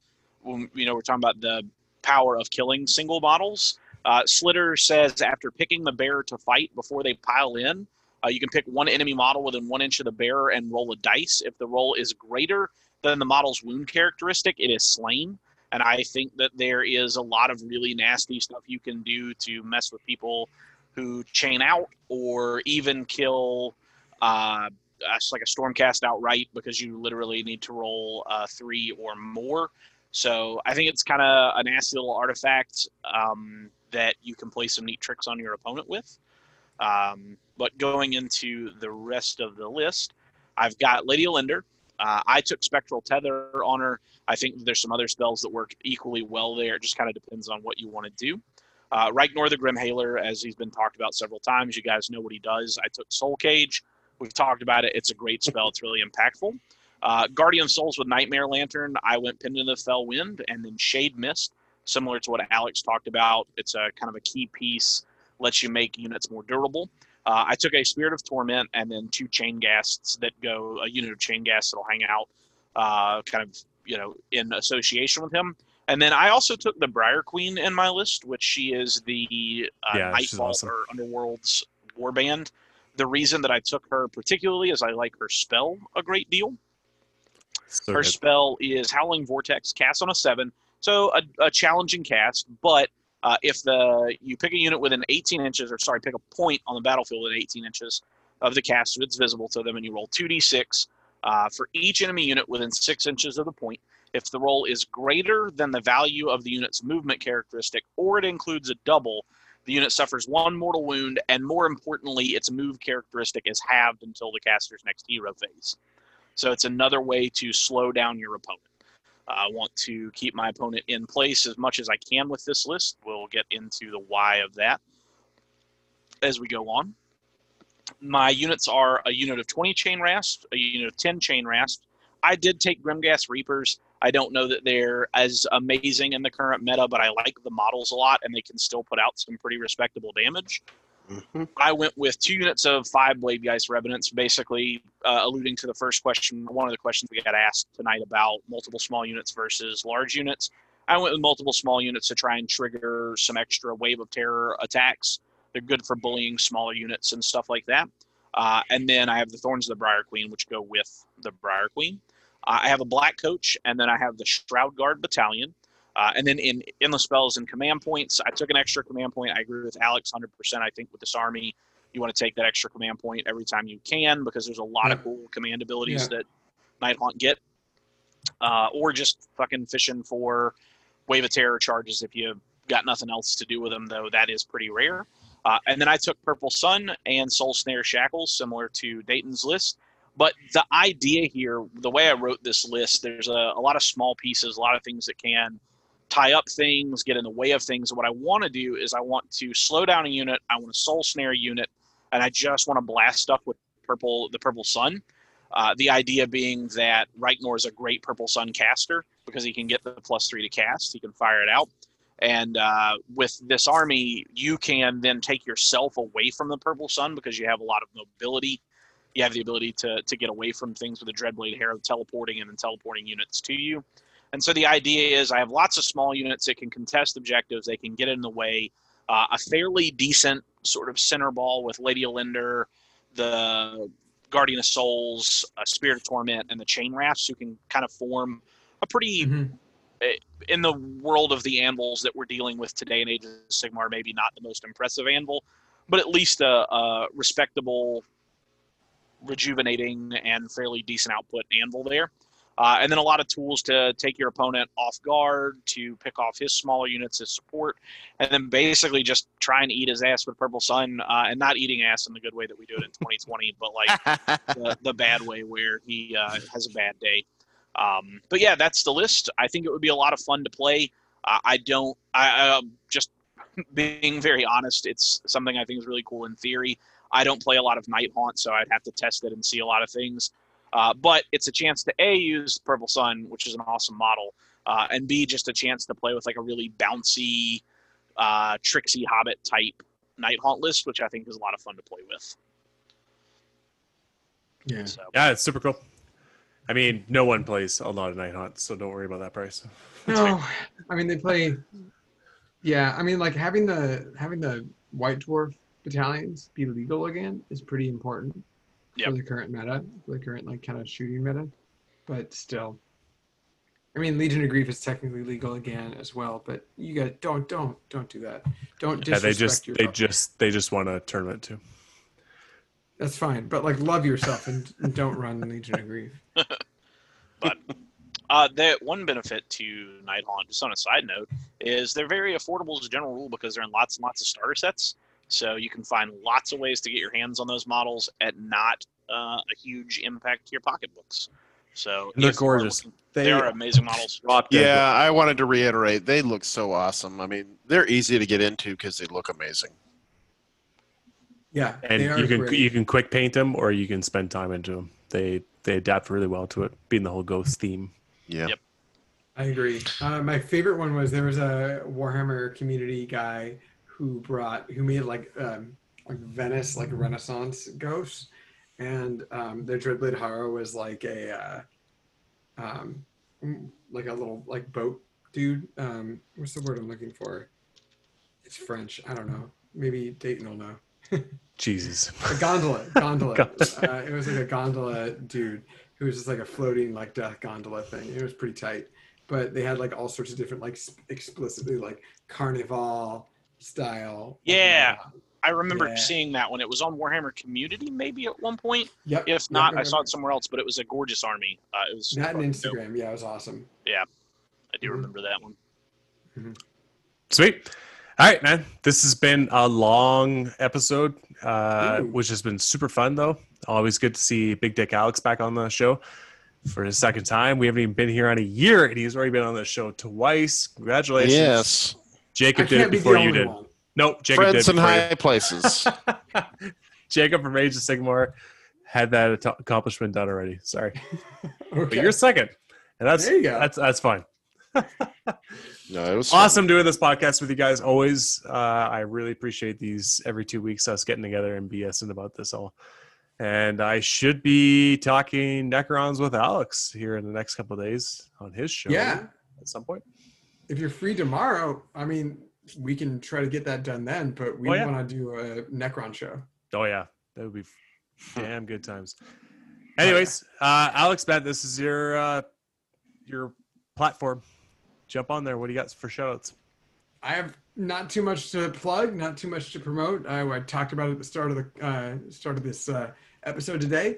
S5: you know, we're talking about the power of killing single models. Uh, Slitter says after picking the bearer to fight before they pile in, uh, you can pick one enemy model within one inch of the bearer and roll a dice. If the roll is greater than the model's wound characteristic, it is slain. And I think that there is a lot of really nasty stuff you can do to mess with people who chain out or even kill uh, like a stormcast outright because you literally need to roll uh, three or more. So I think it's kind of a nasty little artifact um, that you can play some neat tricks on your opponent with. Um, but going into the rest of the list, I've got Lady Olynder. Uh, I took Spectral Tether on her. I think there's some other spells that work equally well there. It just kind of depends on what you want to do. Uh, Reikenor the Grimhailer, as he's been talked about several times, you guys know what he does. I took Soul Cage. We've talked about it. It's a great spell. It's really impactful. Uh, Guardian Souls with Nightmare Lantern. I went Pendant of Fell Wind and then Shade Mist, similar to what Alex talked about. It's a kind of a key piece, lets you make units more durable. Uh, I took a Spirit of Torment and then two Chainghasts that go a unit of Chainghasts that'll hang out, uh, kind of you know in association with him. And then I also took the Briar Queen in my list, which she is the uh,
S1: Yeah,
S5: Nightfall
S1: awesome.
S5: or Underworlds warband. The reason that I took her particularly is I like her spell a great deal.
S1: So
S5: her
S1: good.
S5: spell is Howling Vortex, cast on a seven, so a, a challenging cast. But uh, if the you pick a unit within 18 inches, or sorry, pick a point on the battlefield within 18 inches of the cast, caster it's visible to them, and you roll 2d6 uh, for each enemy unit within six inches of the point. If the roll is greater than the value of the unit's movement characteristic, or it includes a double, the unit suffers one mortal wound, and more importantly, its move characteristic is halved until the caster's next hero phase. So it's another way to slow down your opponent. I want to keep my opponent in place as much as I can with this list. We'll get into the why of that as we go on. My units are a unit of 20 chainrasp, a unit of 10 chainrasp. I did take Grimghast Reapers. I don't know that they're as amazing in the current meta, but I like the models a lot, and they can still put out some pretty respectable damage.
S3: Mhm.
S5: I went with two units of five Bladegheist Revenants, basically uh, alluding to the first question, one of the questions we got asked tonight about multiple small units versus large units. I went with multiple small units to try and trigger some extra wave of terror attacks. They're good for bullying smaller units and stuff like that. Uh, and then I have the Thorns of the Briar Queen, which go with the Briar Queen. Uh, I have a Black Coach, and then I have the Shroud Guard Battalion. Uh, and then in endless spells and command points, I took an extra command point. I agree with Alex 100%. I think with this army, you want to take that extra command point every time you can because there's a lot of cool command abilities
S2: Yeah.
S5: that Night Haunt get. Uh, or just fucking fishing for Wave of Terror charges if you got nothing else to do with them, though that is pretty rare. Uh, and then I took Purple Sun and Soulsnare Shackles, similar to Dayton's list. But the idea here, the way I wrote this list, there's a, a lot of small pieces, a lot of things that can tie up things, get in the way of things. What I want to do is I want to slow down a unit, I want to soul snare a unit, and I just want to blast stuff with purple, the purple sun. Uh, the idea being that Reikenor is a great purple sun caster because he can get the plus three to cast, he can fire it out. And uh, with this army, you can then take yourself away from the purple sun because you have a lot of mobility. You have the ability to, to get away from things with a Dreadblade Harrow teleporting and then teleporting units to you. And so the idea is I have lots of small units that can contest objectives, they can get in the way. Uh, a fairly decent sort of center ball with Lady Olynder, the Guardian of Souls, a Spirit of Torment, and the Chainrasps who can kind of form a pretty
S2: Mhm.
S5: in the world of the anvils that we're dealing with today in Age of Sigmar, maybe not the most impressive anvil, but at least a, a respectable, rejuvenating, and fairly decent output anvil there. Uh, and then a lot of tools to take your opponent off guard, to pick off his smaller units as support, and then basically just try and eat his ass with Purple Sun, uh, and not eating ass in the good way that we do it in [laughs] 2020, but like [laughs] the, the bad way where he uh, has a bad day. Um, but yeah, that's the list. I think it would be a lot of fun to play. Uh, I don't. I um, just [laughs] being very honest. It's something I think is really cool in theory. I don't play a lot of Night Haunt, so I'd have to test it and see a lot of things. Uh, but it's a chance to a use Purple Sun, which is an awesome model, uh, and b just a chance to play with like a really bouncy, uh, tricksy Hobbit type Night Haunt list, which I think is a lot of fun to play with.
S2: Yeah.
S5: So
S1: Yeah, it's super cool. I mean, no one plays a lot of Night Haunt, so don't worry about that price. [laughs]
S2: No, I mean they play. Yeah, I mean like having the having the White Dwarf battalions be legal again is pretty important
S5: Yep.
S2: for the current meta, for the current like kind of shooting meta. But still, I mean Legion of Grief is technically legal again as well. But you got don't don't don't do that. Don't
S1: Yeah,
S2: disrespect
S1: they just
S2: your
S1: they
S2: opponent.
S1: just they just want a tournament too.
S2: That's fine, but like love yourself and, and don't run Legion of Grief. [laughs]
S5: but uh, the one benefit to Night Haunt, just on a side note, is they're very affordable as a general rule because they're in lots and lots of starter sets. So you can find lots of ways to get your hands on those models at not uh, a huge impact to your pocketbooks. So
S1: they're
S5: if you are
S1: gorgeous.
S5: looking-
S1: They,
S5: They, are amazing models. [laughs]
S3: Yeah, I wanted to reiterate. They look so awesome. I mean, they're easy to get into because they look amazing.
S2: Yeah,
S1: and
S2: they are
S1: you can
S2: great.
S1: you can quick paint them or you can spend time into them. They they adapt really well to it, being the whole ghost theme.
S3: Yeah.
S5: Yep.
S2: I agree. Uh, my favorite one was there was a Warhammer community guy who brought who made like um, like Venice like Renaissance ghosts, and um, their Dreadblade Harrow was like a uh, um, mm, like a little like boat dude. Um, what's the word I'm looking for? It's French. I don't know. Maybe Dayton will know. [laughs]
S1: Jesus.
S2: A gondola, [laughs] gondola.
S1: Gondola.
S2: uh, it was like a gondola dude who was just like a floating like death gondola thing. It was pretty tight, but they had like all sorts of different like explicitly like carnival style.
S5: Yeah.
S2: uh,
S5: I remember
S2: Yeah.
S5: seeing that when it was on Warhammer Community, maybe at one point.
S2: Yep.
S5: If not,
S2: yep,
S5: I saw it somewhere else. But it was a gorgeous army. Uh, it was
S2: Not an
S5: fucking dope.
S2: Instagram. Yeah, it was awesome.
S5: Yeah, I do
S2: Mhm.
S5: remember that one.
S1: Sweet. All right, man. This has been a long episode, uh, which has been super fun, though. Always good to see Big Dick Alex back on the show for his second time. We haven't even been here on a year, and he's already been on the show twice. Congratulations.
S3: Yes.
S2: I
S1: Jacob did it
S2: can't be
S1: before you did.
S2: one.
S1: Nope, Jacob
S3: Friends
S1: did
S3: in
S1: before you.
S3: high places. [laughs]
S1: Jacob from Rage of Sigmar had that at- accomplishment done already. Sorry, [laughs] but you're second, and that's
S2: There you go.
S1: that's that's fine.
S3: No, it was fun.
S1: awesome doing this podcast with you guys always uh, i really appreciate these every two weeks us getting together and bsing about this all and i should be talking necrons with alex here in the next couple of days on his show
S2: Yeah.
S1: at some point
S2: If you're free tomorrow, I mean, we can try to get that done then. But we
S1: Oh, yeah.
S2: want to do a Necron show.
S1: oh yeah that would be damn good times anyways uh, alex bet this is your uh, your platform jump on there what do you got for shoutouts
S2: I have not too much to plug, not too much to promote. I, I talked about it at the start of the uh, start of this uh, episode today.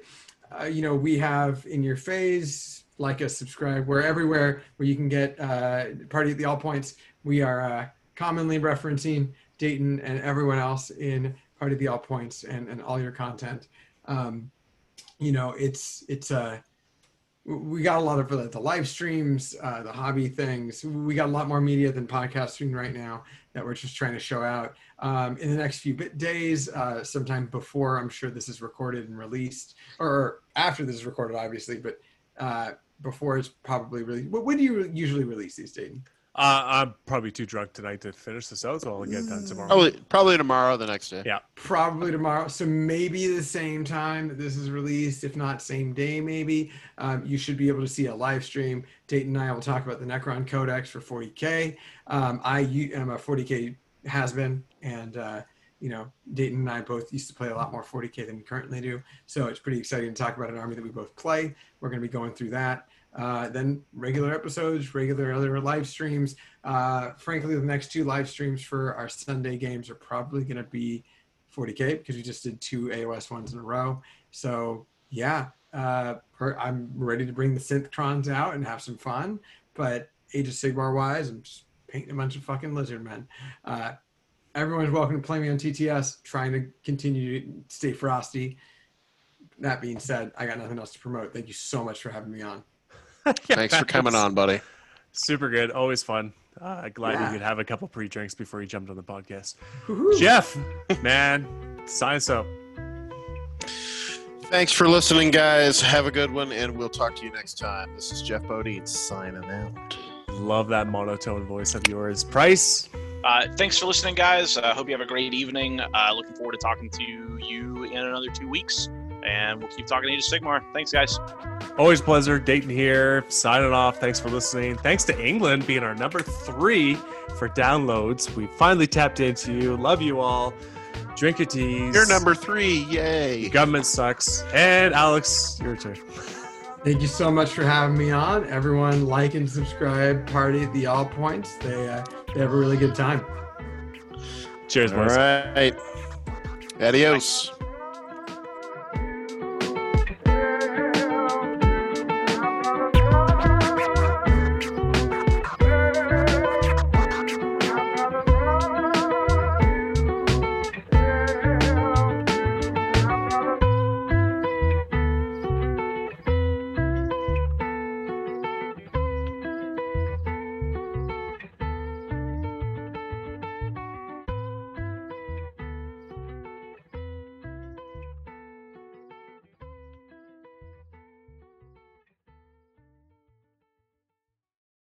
S2: Uh, you know, we have in your phase, like us, subscribe. We're everywhere where you can get uh, party at the all points. We are uh, commonly referencing Dayton and everyone else in party at the all points and, and all your content. Um, you know, it's it's uh, we got a lot of the, the live streams, uh, the hobby things. We got a lot more media than podcasting right now that we're just trying to show out. Um, in the next few days, uh, sometime before I'm sure this is recorded and released, or after this is recorded, obviously, but uh, before it's probably really. When when do you usually release these, Dayton?
S1: uh, i'm probably too drunk tonight to finish this out so i'll get done tomorrow
S3: Probably, probably tomorrow, the next day.
S1: Yeah.
S2: Probably tomorrow. So maybe the same time that this is released, if not same day, maybe. Um, you should be able to see a live stream. Dayton and I will talk about the Necron Codex for 40K. Um, I u- am a 40K has been, and uh, you know, Dayton and I both used to play a lot more 40K than we currently do. So it's pretty exciting to talk about an army that we both play. We're going to be going through that. Uh, then regular episodes, regular other live streams. Uh, frankly, the next two live streams for our Sunday games are probably going to be 40k because we just did two AOS ones in a row. So yeah, uh, I'm ready to bring the synthtrons out and have some fun. But Age of Sigmar wise, I'm just painting a bunch of fucking lizard men. Everyone's welcome to play me on TTS. Trying to continue to stay frosty. That being said, I got nothing else to promote. Thank you so much for having me on. [laughs]
S3: Thanks for coming on, buddy.
S1: Super good. Always fun. Uh, glad
S2: Yeah.
S1: you could have a couple pre drinks before you jumped on the podcast.
S2: Woohoo.
S1: Jeff, man, sign us out.
S3: Thanks for listening, guys. Have a good one, and we'll talk to you next time. This is Jeff Bodine signing out.
S1: Love that monotone voice of yours. Price.
S5: Uh, thanks for listening, guys. I uh, hope you have a great evening. Uh, looking forward to talking to you in another two weeks, and we'll keep talking Age of Sigmar. Thanks, guys.
S1: Always pleasure. Dayton here, signing off. Thanks for listening. Thanks to England being our number three for downloads. We finally tapped into you. Love you all. Drink your teas.
S3: You're number three. Yay.
S1: Government sucks. And Alex, your turn.
S2: Thank you so much for having me on. Everyone, like and subscribe. Party at the All Points. They uh, they have a really good time.
S1: Cheers,
S3: All right. Adios.